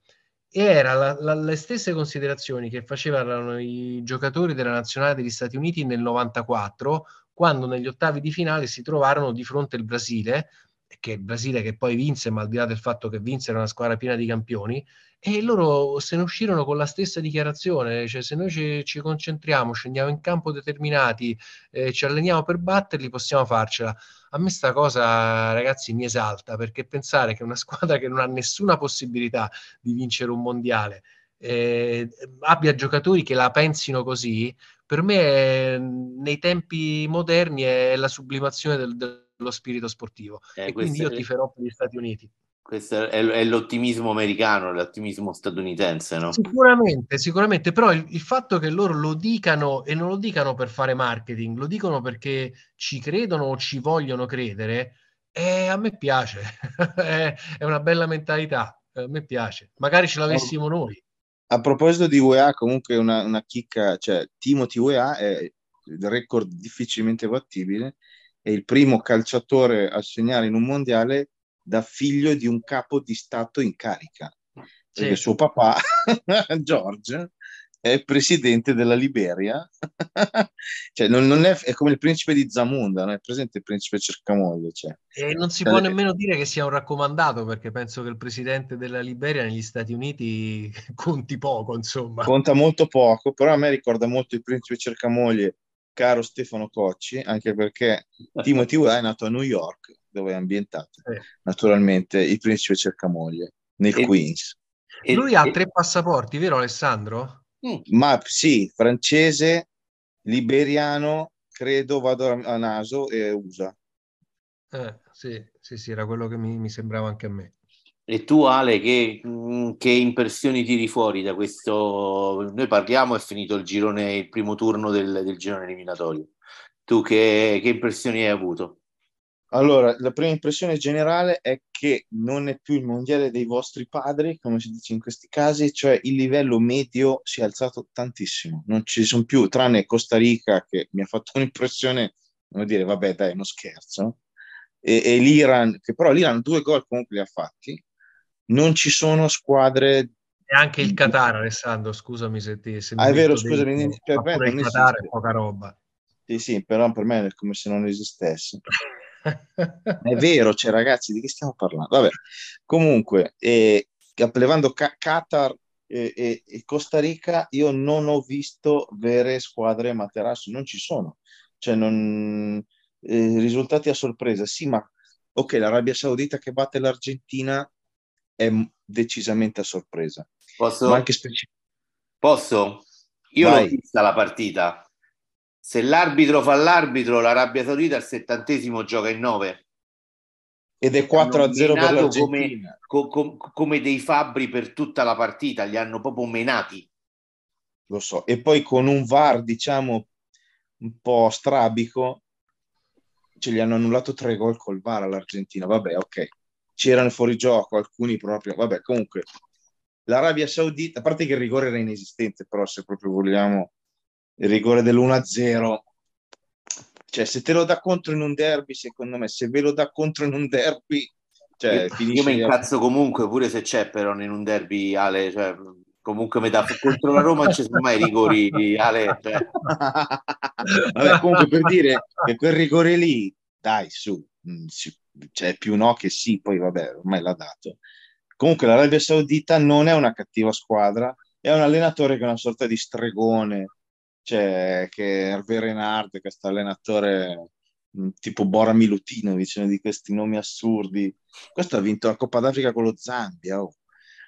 E erano le stesse considerazioni che facevano i giocatori della nazionale degli Stati Uniti nel 94, quando negli ottavi di finale si trovarono di fronte al Brasile, che il Brasile che poi vinse, ma al di là del fatto che vinse era una squadra piena di campioni, e loro se ne uscirono con la stessa dichiarazione, cioè se noi ci, ci concentriamo, scendiamo in campo determinati, eh, ci alleniamo per batterli, possiamo farcela. A me sta cosa, ragazzi, mi esalta, perché pensare che una squadra che non ha nessuna possibilità di vincere un mondiale eh, abbia giocatori che la pensino così, per me è, nei tempi moderni è la sublimazione del, del lo spirito sportivo. Eh, e quindi io è... tiferò per gli Stati Uniti. Questo è, è, l'ottimismo americano, l'ottimismo statunitense, no? Sicuramente, sicuramente, però il, il, fatto che loro lo dicano e non lo dicano per fare marketing, lo dicono perché ci credono o ci vogliono credere, eh, a me piace, è, è, una bella mentalità, a me piace. Magari ce l'avessimo noi. A proposito di UEA, comunque una, una chicca, cioè Timothy UEA è il record difficilmente battibile è il primo calciatore a segnare in un mondiale da figlio di un capo di Stato in carica. Perché suo papà, George, è presidente della Liberia, cioè non, non è, è, come il principe di Zamunda, non è presente il principe Cercamoglie. Cioè. E non si può cioè, nemmeno dire che sia un raccomandato, perché penso che il presidente della Liberia negli Stati Uniti conti poco, insomma. Conta molto poco, però a me ricorda molto il principe Cercamoglie caro Stefano Cocci, anche perché Timothy Weah è nato a New York, dove è ambientato eh. naturalmente il principe cercamoglie, nel e, Queens. E, Lui e, ha tre passaporti, vero Alessandro? Mm. Ma sì, francese, liberiano, credo vado a naso e USA. Eh, sì, sì, sì, era quello che mi, mi sembrava anche a me. E tu Ale, che, mm, che, impressioni tiri fuori da questo? Noi parliamo, è finito il girone, il primo turno del, del girone eliminatorio. Tu che, che, impressioni hai avuto? Allora, la prima impressione generale è che non è più il mondiale dei vostri padri, come si dice in questi casi, cioè il livello medio si è alzato tantissimo. Non ci sono più, tranne Costa Rica, che mi ha fatto un'impressione, come dire, vabbè dai, uno scherzo, e, e l'Iran, che però l'Iran due gol comunque li ha fatti, non ci sono squadre e anche il Qatar, Alessandro, scusami se ti... Se ah, è vero, scusami, dentro, per me il Qatar è poca roba. Sì, sì, però per me è come se non esistesse. è vero, cioè ragazzi, di che stiamo parlando? Vabbè, comunque, eh, levando Ca- Qatar e, e, e, Costa Rica, io non ho visto vere squadre materasso, non ci sono. Cioè, non... Eh, risultati a sorpresa, sì, ma ok, l'Arabia Saudita che batte l'Argentina è decisamente a sorpresa. Posso? Ma anche speci- Posso? Io Vai. l'ho vista la partita. Se l'arbitro fa l'arbitro, l'Arabia Saudita al settantesimo gioca in 9. Ed è 4 a 0 per l'Argentina. Come, com, come dei fabbri per tutta la partita, li hanno proprio menati. Lo so. E poi con un VAR, diciamo, un po' strabico, ce li hanno annullato tre gol col VAR all'Argentina. Vabbè, ok c'erano fuori gioco, alcuni proprio, vabbè, comunque l'Arabia Saudita, a parte che il rigore era inesistente, però se proprio vogliamo il rigore dell'1-0, cioè se te lo dà contro in un derby, secondo me, se ve lo dà contro in un derby, cioè, io, io mi incazzo comunque pure se c'è però in un derby Ale, cioè, comunque metà contro la Roma ci sono mai rigori Ale cioè. Vabbè, comunque per dire che quel rigore lì dai su mm, cioè più no che sì poi vabbè ormai l'ha dato comunque l'Arabia Saudita non è una cattiva squadra è un allenatore che è una sorta di stregone cioè che Hervé Renard questo allenatore mm, tipo Bora Milutinovic di questi nomi assurdi questo ha vinto la Coppa d'Africa con lo Zambia oh.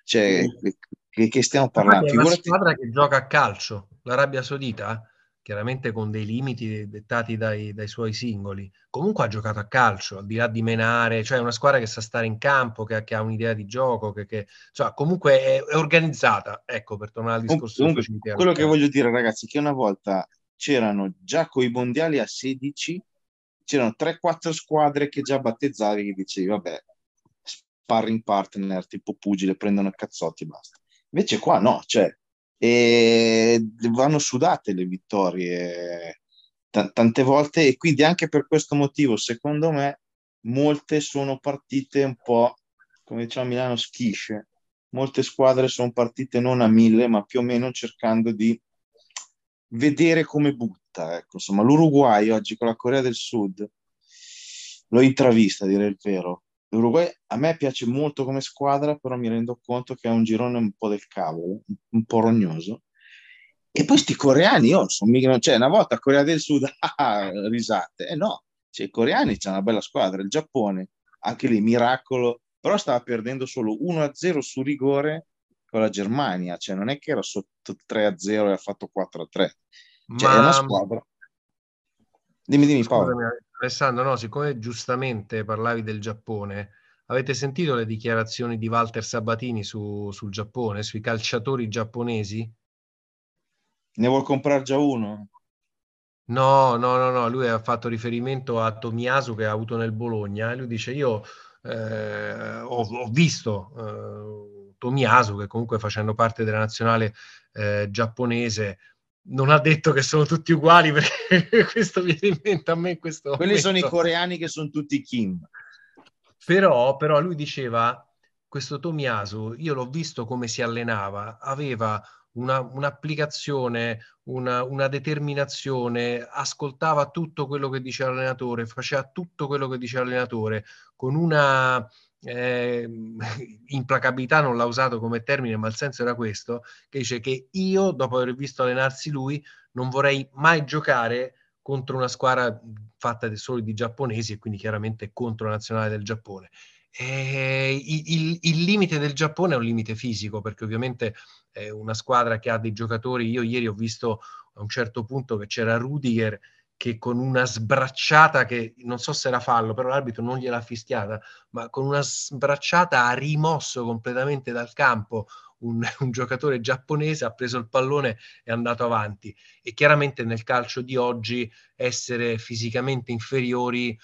cioè, mm che, che stiamo parlando? È una squadra che gioca a calcio, l'Arabia Saudita, chiaramente con dei limiti dettati dai, dai, suoi singoli, comunque ha giocato a calcio, al di là di menare, cioè è una squadra che sa stare in campo, che, che ha un'idea di gioco, che, che cioè, comunque è, è, organizzata, ecco, per tornare al discorso. Comunque, quello che voglio dire ragazzi, è che una volta c'erano già con i mondiali a 16, c'erano 3-4 squadre che già battezzavi, che dicevi, vabbè, sparring partner, tipo pugile, prendono cazzotti e basta. Invece qua no, cioè, e vanno sudate le vittorie t- tante volte e quindi anche per questo motivo, secondo me, molte sono partite un po', come diciamo Milano, schisce. Molte squadre sono partite non a mille, ma più o meno cercando di vedere come butta. Ecco, insomma, l'Uruguay oggi con la Corea del Sud l'ho intravista, a dire il vero L'Uruguay a me piace molto come squadra, però mi rendo conto che è un girone un po' del cavolo, un po' rognoso. E poi sti coreani, io sono mica, cioè una volta Corea del Sud, ah, risate, eh no, cioè, i coreani c'è una bella squadra, il Giappone, anche lì miracolo, però stava perdendo solo 1-0 su rigore con la Germania, cioè non è che era sotto 3-0 e ha fatto 4-3, cioè Ma... è una squadra. Dimmi, dimmi Paolo. Scusami, Alessandro, no, siccome giustamente parlavi del Giappone, avete sentito le dichiarazioni di Walter Sabatini su, sul Giappone, sui calciatori giapponesi? Ne vuol comprare già uno? No, no, no, no, lui ha fatto riferimento a Tomiasu che ha avuto nel Bologna e lui dice io eh, ho, ho, visto eh, Tomiasu che comunque facendo parte della nazionale eh, giapponese non ha detto che sono tutti uguali perché questo viene in mente a me in questo Quelli momento. sono i coreani che sono tutti Kim. Però, però lui diceva, questo Tomiasu, io l'ho visto come si allenava, aveva una, un'applicazione, una, una, determinazione, ascoltava tutto quello che diceva l'allenatore, faceva tutto quello che diceva l'allenatore, con una eh, implacabilità non l'ha usato come termine, ma il senso era questo, che dice che io, dopo aver visto allenarsi lui, non vorrei mai giocare contro una squadra fatta solo di giapponesi e quindi chiaramente contro la nazionale del Giappone. E il, il, il, limite del Giappone è un limite fisico, perché ovviamente è una squadra che ha dei giocatori, io ieri ho visto a un certo punto che c'era Rudiger che con una sbracciata che non so se era fallo, però l'arbitro non gliel'ha fischiata, ma con una sbracciata ha rimosso completamente dal campo un, un, giocatore giapponese, ha preso il pallone e è andato avanti. E chiaramente nel calcio di oggi essere fisicamente inferiori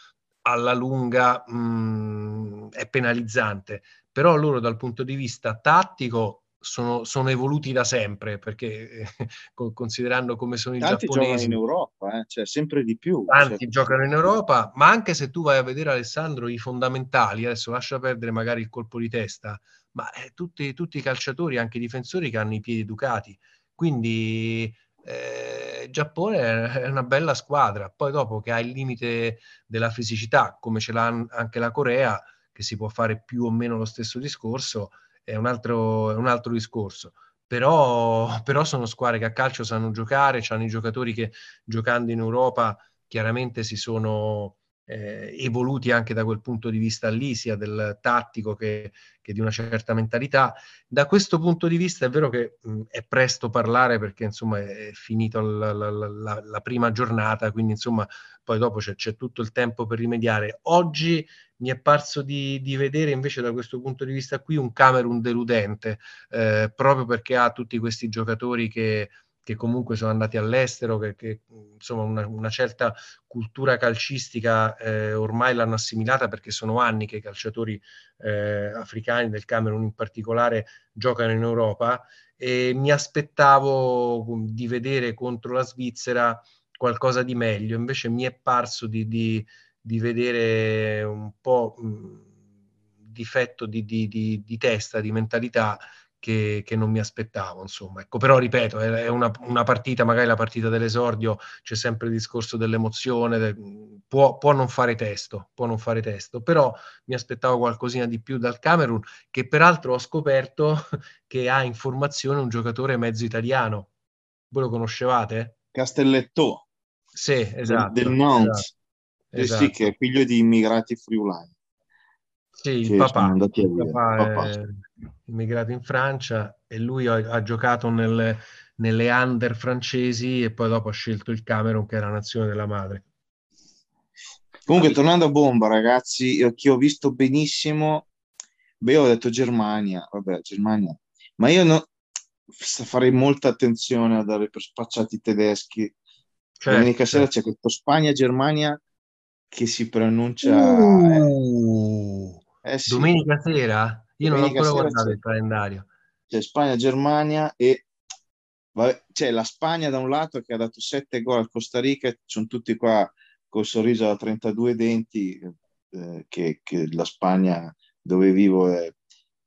alla lunga mh, mm, è penalizzante, però loro dal punto di vista tattico sono, sono, evoluti da sempre, perché eh, considerando come sono Tanti i giapponesi... giocano in Europa, eh? cioè sempre di più. Tanti cioè... giocano in Europa, ma anche se tu vai a vedere Alessandro i fondamentali, adesso lascia perdere magari il colpo di testa, ma eh, tutti, tutti, i calciatori, anche i difensori che hanno i piedi educati, quindi eh, Giappone è una bella squadra, poi dopo che ha il limite della fisicità, come ce l'ha anche la Corea, che si può fare più o meno lo stesso discorso, è un altro, un altro discorso. Però, però, sono squadre che a calcio sanno giocare, hanno i giocatori che giocando in Europa chiaramente si sono eh, evoluti anche da quel punto di vista lì, sia del tattico che, che, di una certa mentalità. Da questo punto di vista è vero che mh, è presto parlare perché insomma è, è finita la, la, la, la, prima giornata, quindi insomma poi dopo c'è, c'è tutto il tempo per rimediare. Oggi mi è parso di, di, vedere invece da questo punto di vista qui un Camerun deludente, eh, proprio perché ha tutti questi giocatori che, che comunque sono andati all'estero, che, che insomma una, una, certa cultura calcistica eh, ormai l'hanno assimilata perché sono anni che i calciatori eh, africani del Camerun in particolare giocano in Europa e mi aspettavo di vedere contro la Svizzera qualcosa di meglio, invece mi è parso di, di di vedere un po' mh, difetto di, di, di, di, testa, di mentalità che, che, non mi aspettavo, insomma. Ecco, però ripeto, è una, una, partita, magari la partita dell'esordio, c'è sempre il discorso dell'emozione, de, può, può, non fare testo, può non fare testo, però mi aspettavo qualcosina di più dal Camerun, che peraltro ho scoperto che ha in formazione un giocatore mezzo italiano. Voi lo conoscevate? Castelletto. Sì, esatto. Del, del Nantes. Esatto. Esatto. sì, che è figlio di immigrati friulani. Sì, il papà, il papà, papà. è immigrato in Francia e lui ha, ha giocato nelle, nelle under francesi e poi dopo ha scelto il Camerun che è la nazione della madre. Comunque, tornando a bomba, ragazzi, io, che ho visto benissimo, beh, ho detto Germania, vabbè, Germania, ma io no, farei molta attenzione a dare per spacciati tedeschi. Certo, Domenica sera certo. c'è questo Spagna-Germania che si pronuncia... Uh. Eh, eh sì. Domenica sera? Io non ho ancora guardato il calendario. C'è Spagna-Germania e vabbè, c'è la Spagna da un lato che ha dato 7 gol al Costa Rica, sono tutti qua col sorriso da 32 denti, eh, che, che, la Spagna dove vivo è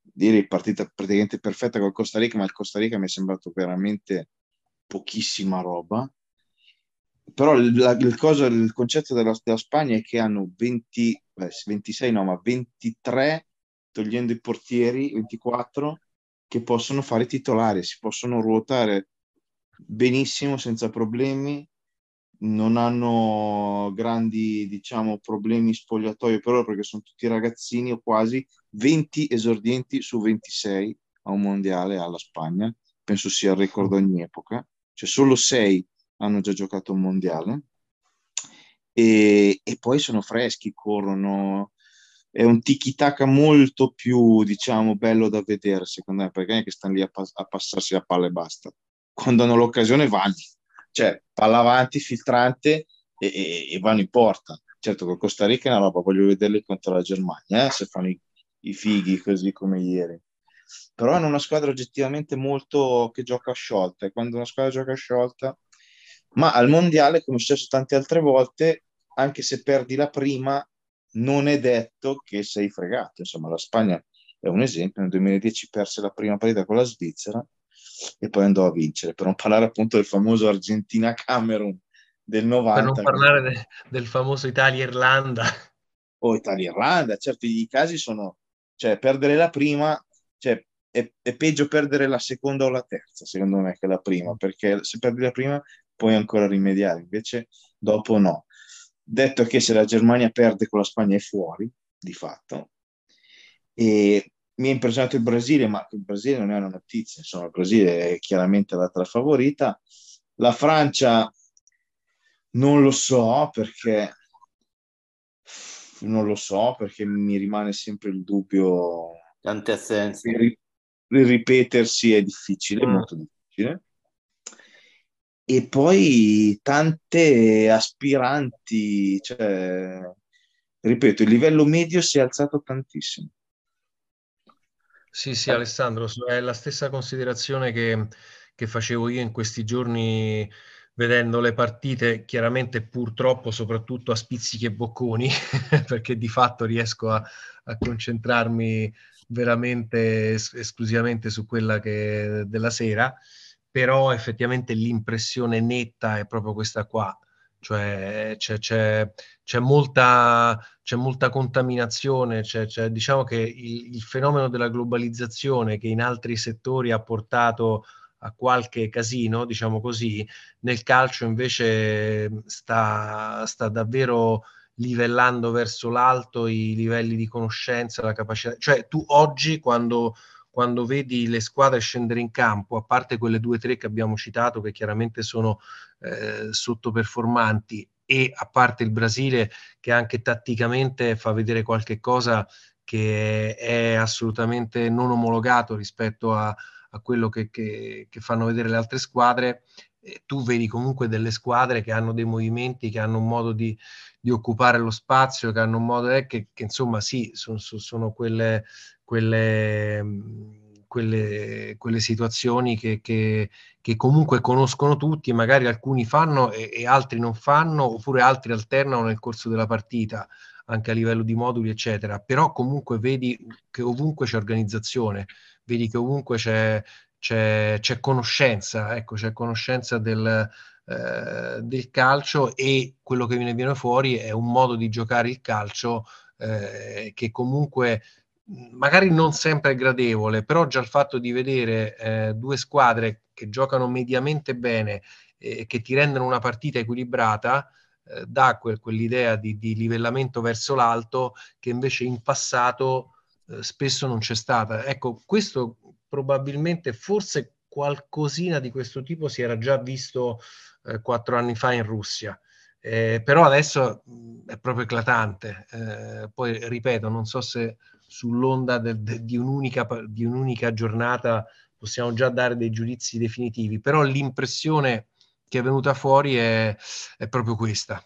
direi partita praticamente perfetta col Costa Rica, ma il Costa Rica mi è sembrato veramente pochissima roba. Però la, il, cosa, il concetto della, della Spagna è che hanno 20, beh, 26 no, ma 23, togliendo i portieri, 24, che possono fare titolari, si possono ruotare benissimo senza problemi, non hanno grandi, diciamo, problemi spogliatoio per loro perché sono tutti ragazzini o quasi 20 esordienti su 26 a un mondiale alla Spagna, penso sia il record ogni epoca, cioè solo 6 hanno già giocato un mondiale e, e poi sono freschi, corrono. È un tiki-taka molto più, diciamo, bello da vedere, secondo me, perché non è che stanno lì a, pas- a passarsi la palla e basta. Quando hanno l'occasione vanno, cioè palla avanti, filtrante e, e, e vanno in porta. Certo, con Costa Rica è una roba, voglio vederli contro la Germania, eh, se fanno i, i fighi così come ieri però hanno una squadra oggettivamente molto che gioca sciolta e quando una squadra gioca sciolta ma al mondiale, come è successo tante altre volte, anche se perdi la prima, non è detto che sei fregato. Insomma, la Spagna è un esempio, nel 2010 perse la prima partita con la Svizzera e poi andò a vincere, per non parlare appunto del famoso Argentina-Camerun del 90. Per non parlare de- del famoso Italia-Irlanda. O Italia-Irlanda, certo i casi sono, cioè perdere la prima, cioè è, è, peggio perdere la seconda o la terza, secondo me, che la prima, perché se perdi la prima puoi ancora rimediare, invece dopo no. Detto che se la Germania perde con la Spagna è fuori, di fatto, e mi ha impressionato il Brasile, ma il Brasile non è una notizia, insomma il Brasile è chiaramente l'altra favorita. La Francia non lo so perché non lo so perché mi rimane sempre il dubbio. Tante assenze. Il, ripetersi è difficile, mm. molto difficile e poi tante aspiranti, cioè, ripeto, il livello medio si è alzato tantissimo. Sì, sì, Alessandro, è la stessa considerazione che, che facevo io in questi giorni vedendo le partite, chiaramente purtroppo soprattutto a spizzichi e bocconi, perché di fatto riesco a, a concentrarmi veramente es- esclusivamente su quella che della sera però effettivamente l'impressione netta è proprio questa qua, cioè c'è, c'è, c'è, molta, c'è molta, contaminazione, diciamo che il, il, fenomeno della globalizzazione che in altri settori ha portato a qualche casino, diciamo così, nel calcio invece sta, sta davvero livellando verso l'alto i livelli di conoscenza, la capacità, cioè tu oggi quando quando vedi le squadre scendere in campo, a parte quelle due o tre che abbiamo citato, che chiaramente sono eh, sottoperformanti, e a parte il Brasile che anche tatticamente fa vedere qualche cosa che è assolutamente non omologato rispetto a, a quello che, che, che, fanno vedere le altre squadre, tu vedi comunque delle squadre che hanno dei movimenti, che hanno un modo di, di occupare lo spazio, che hanno un modo eh, che, che insomma sì, sono, sono quelle quelle, quelle, quelle situazioni che, che, che, comunque conoscono tutti, magari alcuni fanno e, e, altri non fanno, oppure altri alternano nel corso della partita. anche a livello di moduli, eccetera, però comunque vedi che ovunque c'è organizzazione, vedi che ovunque c'è, c'è, c'è conoscenza, ecco, c'è conoscenza del, eh, del calcio e quello che viene, viene fuori è un modo di giocare il calcio eh, che comunque magari non sempre gradevole, però già il fatto di vedere eh, due squadre che giocano mediamente bene e che ti rendono una partita equilibrata eh, dà quel, quell'idea di, di, livellamento verso l'alto che invece in passato eh, spesso non c'è stata. Ecco, questo probabilmente, forse qualcosina di questo tipo si era già visto eh, quattro anni fa in Russia. Eh, però adesso mh, è proprio eclatante. Eh, poi ripeto, non so se sull'onda de, de, di, un'unica, di un'unica giornata possiamo già dare dei giudizi definitivi, però l'impressione che è venuta fuori è, è proprio questa.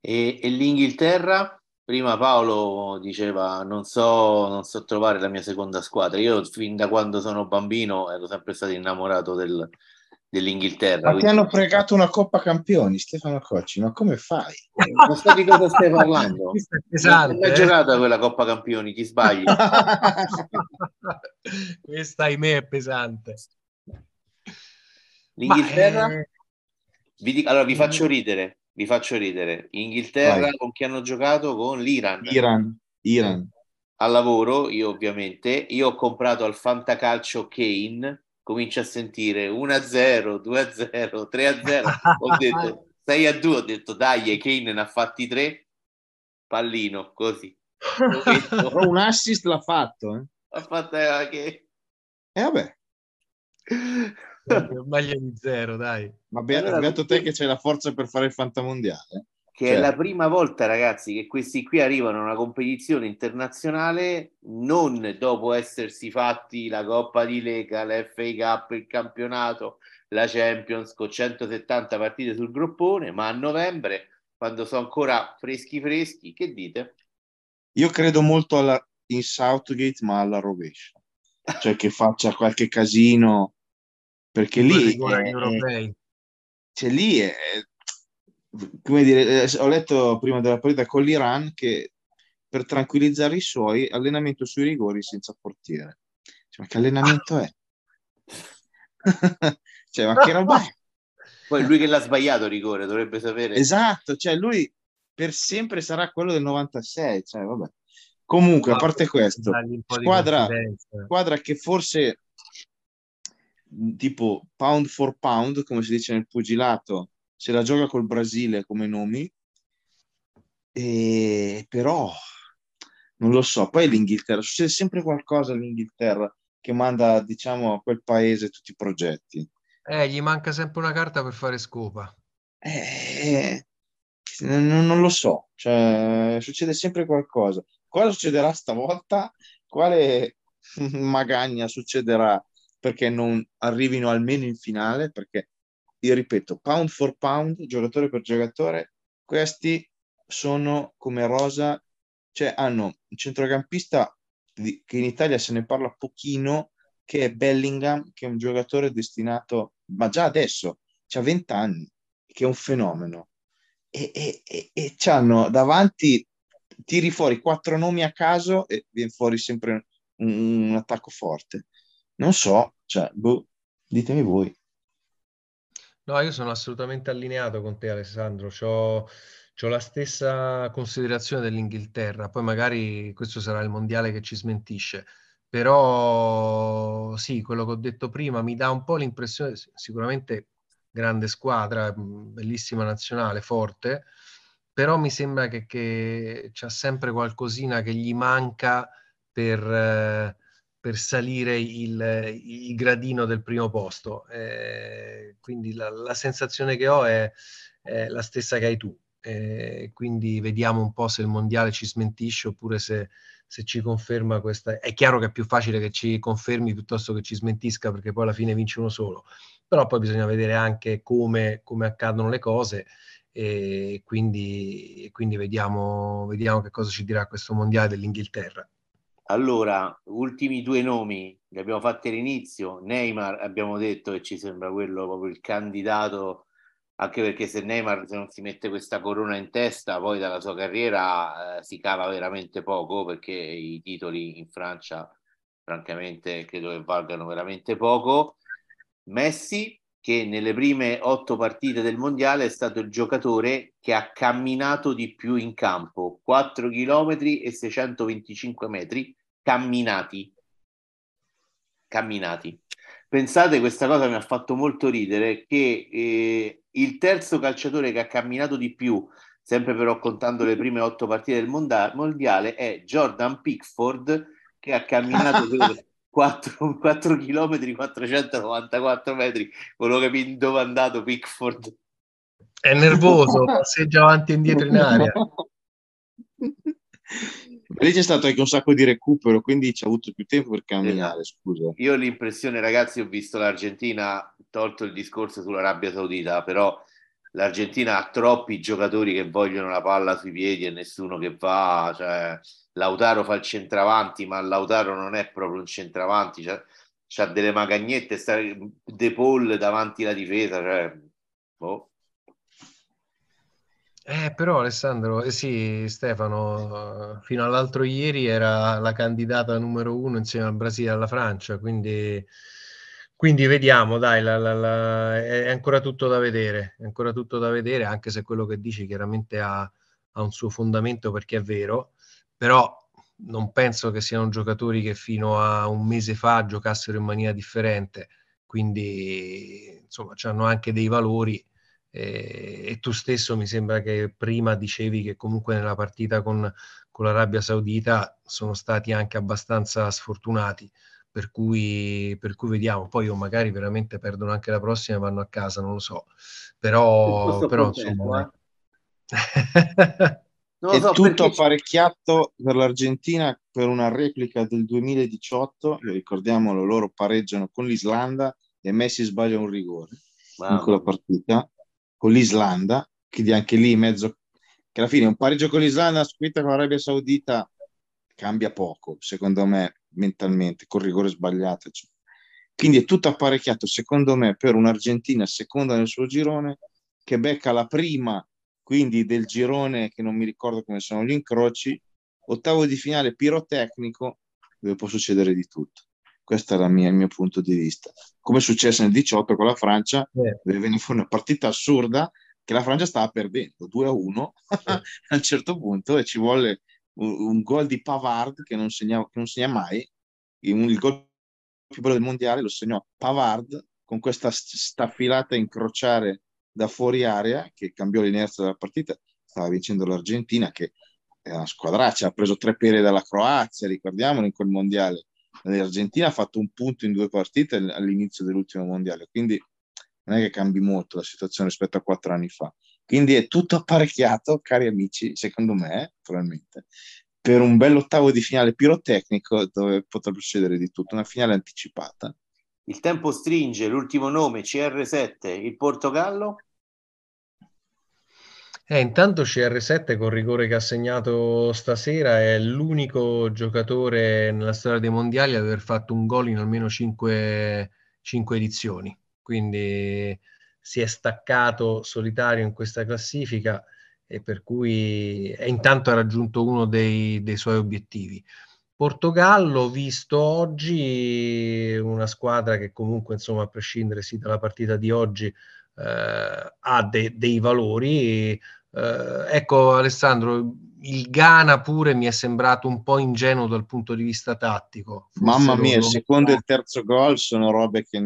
E, e, l'Inghilterra? Prima Paolo diceva non so, non so trovare la mia seconda squadra. Io fin da quando sono bambino ero sempre stato innamorato del, dell'Inghilterra. Ma ti hanno fregato una Coppa Campioni, Stefano Cocci, ma come fai? Non so di cosa stai parlando. Non è eh? giocata quella Coppa Campioni, ti sbagli. Questa, ahimè, è pesante. L'Inghilterra? Ma, eh... vi dico, allora, vi faccio ridere, vi faccio ridere. Inghilterra Vai. con chi hanno giocato? Con l'Iran. Iran. Iran. Al lavoro, io ovviamente, io ho comprato al Fantacalcio Kane comincio a sentire 1-0, 2-0, 3-0, ho detto 6-2, ho detto dai, Kane ne ha fatti 3, pallino, così. Però un assist l'ha fatto. Eh. Ha fatto anche... E eh, vabbè. Maglia di zero, dai. Ma beato, allora, te che c'hai la forza per fare il fantamondiale che certo. è la prima volta, ragazzi, che questi qui arrivano a una competizione internazionale non dopo essersi fatti la Coppa di Lega, la FA Cup, il campionato, la Champions con 170 partite sul groppone, ma a novembre, quando sono ancora freschi freschi, che dite? Io credo molto alla, in Southgate, ma alla rovescia. Cioè che faccia qualche casino, perché lì... È, cioè lì è, come dire, eh, ho letto prima della partita con l'Iran che per tranquillizzare i suoi, allenamento sui rigori senza portiere. Cioè, ma che allenamento è? cioè, ma che roba è? Poi lui che l'ha sbagliato rigore dovrebbe sapere. Esatto, cioè lui per sempre sarà quello del 96, cioè vabbè. Comunque, a parte questo, squadra, squadra che forse tipo pound for pound, come si dice nel pugilato, se la gioca col Brasile come nomi, e, però non lo so. Poi l'Inghilterra, succede sempre qualcosa all'Inghilterra che manda, diciamo, a quel paese tutti i progetti. Eh, gli manca sempre una carta per fare scopa. Eh, non, non lo so, cioè, succede sempre qualcosa. Cosa succederà stavolta? Quale magagna succederà perché non arrivino almeno in finale? Perché io ripeto, pound for pound, giocatore per giocatore, questi sono come Rosa, cioè hanno un centrocampista di, che in Italia se ne parla pochino, che è Bellingham, che è un giocatore destinato, ma già adesso, ha 20 anni, che è un fenomeno. E, e, e, e hanno davanti, tiri fuori quattro nomi a caso e viene fuori sempre un, un attacco forte. Non so, cioè, boh, ditemi voi. No, io sono assolutamente allineato con te, Alessandro. C'ho, c'ho la stessa considerazione dell'Inghilterra. Poi magari questo sarà il mondiale che ci smentisce. Però sì, quello che ho detto prima mi dà un po' l'impressione, sicuramente grande squadra, bellissima nazionale, forte, però mi sembra che, che c'è sempre qualcosina che gli manca per, eh, per salire il, il, gradino del primo posto. Eh, quindi la, la, sensazione che ho è, è, la stessa che hai tu. Eh, quindi vediamo un po' se il mondiale ci smentisce oppure se, se, ci conferma questa. È chiaro che è più facile che ci confermi piuttosto che ci smentisca perché poi alla fine vince uno solo. Però poi bisogna vedere anche come, come accadono le cose e quindi, quindi vediamo, vediamo che cosa ci dirà questo mondiale dell'Inghilterra. Allora, ultimi due nomi li abbiamo fatti all'inizio. Neymar abbiamo detto che ci sembra quello proprio il candidato anche perché se Neymar se non si mette questa corona in testa, poi dalla sua carriera eh, si cava veramente poco, perché i titoli in Francia, francamente, credo che valgano veramente poco. Messi, che nelle prime otto partite del mondiale è stato il giocatore che ha camminato di più in campo, 4 km e 625 metri camminati. Camminati. Pensate, questa cosa mi ha fatto molto ridere, che eh, il terzo calciatore che ha camminato di più, sempre però contando le prime otto partite del mondiale, è Jordan Pickford, che ha camminato 4, 4 km 494 metri quello che dove è andato Pickford. È nervoso passeggia avanti e indietro in aria. Lì c'è stato anche un sacco di recupero quindi ci ha avuto più tempo per camminare esatto. scusa. Io ho l'impressione ragazzi ho visto l'Argentina tolto il discorso sull'Arabia Saudita però l'Argentina ha troppi giocatori che vogliono la palla sui piedi e nessuno che va cioè Lautaro fa il centravanti, ma Lautaro non è proprio un centravanti, c'ha, c'ha delle magagnette, sta De Paul davanti alla difesa, cioè, boh. Eh, però Alessandro, eh sì, Stefano, fino all'altro ieri era la candidata numero uno insieme al Brasile e alla Francia, quindi, quindi vediamo, dai, la, la, la, è ancora tutto da vedere, è ancora tutto da vedere, anche se quello che dici chiaramente ha, ha un suo fondamento perché è vero però non penso che siano giocatori che fino a un mese fa giocassero in maniera differente, quindi insomma hanno anche dei valori eh, e tu stesso mi sembra che prima dicevi che comunque nella partita con, con l'Arabia Saudita sono stati anche abbastanza sfortunati. Per cui, per cui, vediamo, poi o magari veramente perdono anche la prossima e vanno a casa, non lo so. Però, però insomma... Eh. è so, tutto apparecchiato per l'Argentina per una replica del 2018. Ricordiamolo, loro pareggiano con l'Islanda e Messi sbaglia un rigore wow. in quella partita con l'Islanda, quindi anche lì in mezzo che alla fine un pareggio con l'Islanda scritta con l'Arabia Saudita cambia poco, secondo me, mentalmente, con rigore sbagliato. Cioè. Quindi è tutto apparecchiato, secondo me, per un'Argentina seconda nel suo girone che becca la prima quindi del girone che non mi ricordo come sono gli incroci, ottavo di finale pirotecnico dove può succedere di tutto. Questo è mia, il mio punto di vista. Come è successo nel 18 con la Francia, eh. dove venne fuori una partita assurda che la Francia stava perdendo 2 a 1 eh. a un certo punto e ci vuole un, un gol di Pavard che non segna, che non segna mai. Il, il gol più bello del mondiale lo segnò Pavard con questa staffilata incrociare da fuori area che cambiò l'inerzia della partita, stava vincendo l'Argentina che è una squadraccia, ha preso tre pere dalla Croazia, ricordiamolo in quel mondiale. L'Argentina ha fatto un punto in due partite all'inizio dell'ultimo mondiale, quindi non è che cambi molto la situazione rispetto a quattro anni fa. Quindi è tutto apparecchiato, cari amici, secondo me, probabilmente, per un bell'ottavo di finale pirotecnico dove potrà succedere di tutto, una finale anticipata. Il tempo stringe, l'ultimo nome CR7, il Portogallo? Eh, intanto CR7 col rigore che ha segnato stasera è l'unico giocatore nella storia dei mondiali ad aver fatto un gol in almeno 5, 5 edizioni, quindi si è staccato solitario in questa classifica e per cui è intanto ha raggiunto uno dei, dei suoi obiettivi. Portogallo, visto oggi una squadra che comunque, insomma, a prescindere sì, dalla partita di oggi, eh, ha de- dei valori. Eh, ecco, Alessandro, il Ghana pure mi è sembrato un po' ingenuo dal punto di vista tattico. Forse Mamma mia, il secondo e il terzo gol sono robe che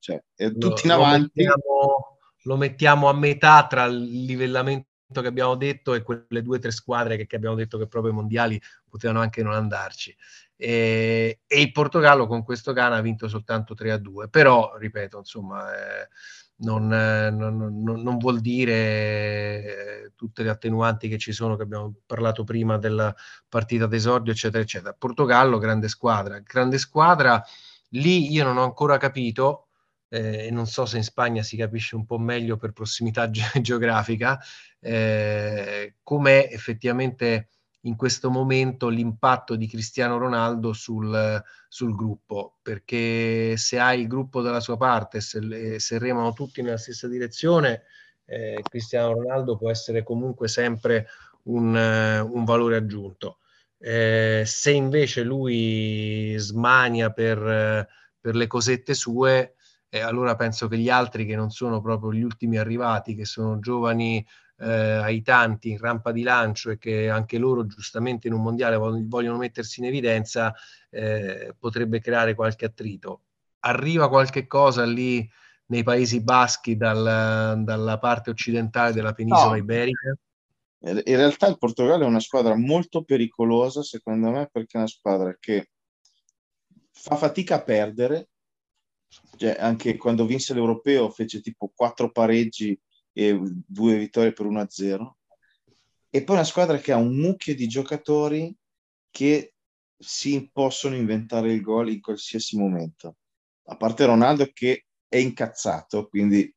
cioè, è tutti in avanti. Lo mettiamo, lo mettiamo a metà tra il livellamento che abbiamo detto e quelle due o tre squadre che, che, abbiamo detto che proprio i mondiali potevano anche non andarci. E, e, il Portogallo con questo Ghana ha vinto soltanto 3 a 2, però ripeto, insomma, eh, non, non, non, non, vuol dire eh, tutte le attenuanti che ci sono, che abbiamo parlato prima della partita d'esordio, eccetera, eccetera. Portogallo, grande squadra, grande squadra. Lì io non ho ancora capito eh, non so se in Spagna si capisce un po' meglio per prossimità ge- geografica, eh, com'è effettivamente in questo momento l'impatto di Cristiano Ronaldo sul, sul, gruppo, perché se hai il gruppo dalla sua parte, se, se remano tutti nella stessa direzione, eh, Cristiano Ronaldo può essere comunque sempre un, un valore aggiunto. Eh, se invece lui smania per, per le cosette sue, eh, allora penso che gli altri che non sono proprio gli ultimi arrivati, che sono giovani eh, ai tanti in rampa di lancio e che anche loro giustamente in un mondiale vogliono mettersi in evidenza, eh, potrebbe creare qualche attrito. Arriva qualche cosa lì nei Paesi Baschi dal, dalla parte occidentale della penisola no. iberica? In realtà il Portogallo è una squadra molto pericolosa, secondo me, perché è una squadra che fa fatica a perdere. Cioè, anche quando vinse l'Europeo fece tipo quattro pareggi e due vittorie per 1-0. E poi una squadra che ha un mucchio di giocatori che si possono inventare il gol in qualsiasi momento. A parte Ronaldo che è incazzato, quindi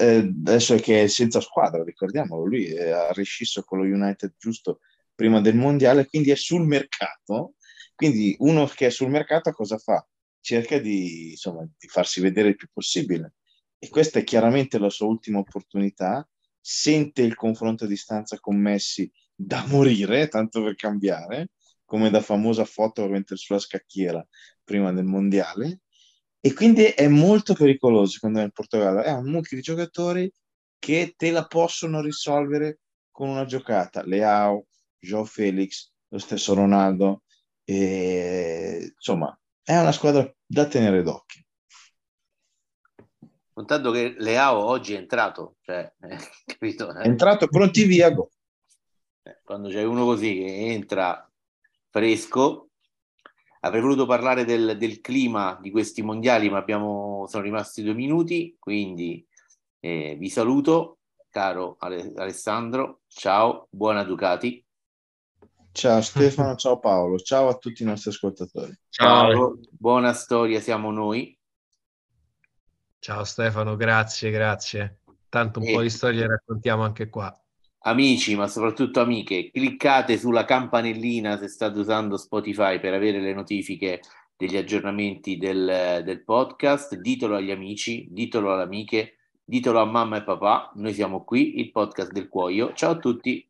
eh, adesso è che è senza squadra, ricordiamolo, lui ha rescisso con lo United giusto prima del mondiale, quindi è sul mercato. Quindi uno che è sul mercato cosa fa? Cerca di, insomma, di farsi vedere il più possibile. E questa è chiaramente la sua ultima opportunità, sente il confronto a distanza con Messi da morire, tanto per cambiare, come da famosa foto mentre sulla scacchiera prima del mondiale, e quindi è molto pericoloso secondo me il Portogallo, è un mucchio di giocatori che te la possono risolvere con una giocata, Leao, Joe Felix, lo stesso Ronaldo, e, insomma è una squadra da tenere d'occhio. Contando che Leao oggi è entrato, cioè, eh, capito? È entrato pronti via. Go. Eh, quando c'è uno così che entra fresco, avrei voluto parlare del, del clima di questi mondiali, ma abbiamo, sono rimasti due minuti, quindi eh, vi saluto, caro Ale- Alessandro, ciao, buona Ducati. Ciao Stefano, ciao Paolo, ciao a tutti i nostri ascoltatori. Ciao, ciao buona storia, siamo noi. Ciao Stefano, grazie, grazie. Tanto un e... po' di storie raccontiamo anche qua. Amici, ma soprattutto amiche, cliccate sulla campanellina se state usando Spotify per avere le notifiche degli aggiornamenti del, del podcast. Ditelo agli amici, ditelo alle amiche, ditelo a mamma e papà. Noi siamo qui, il podcast del cuoio. Ciao a tutti.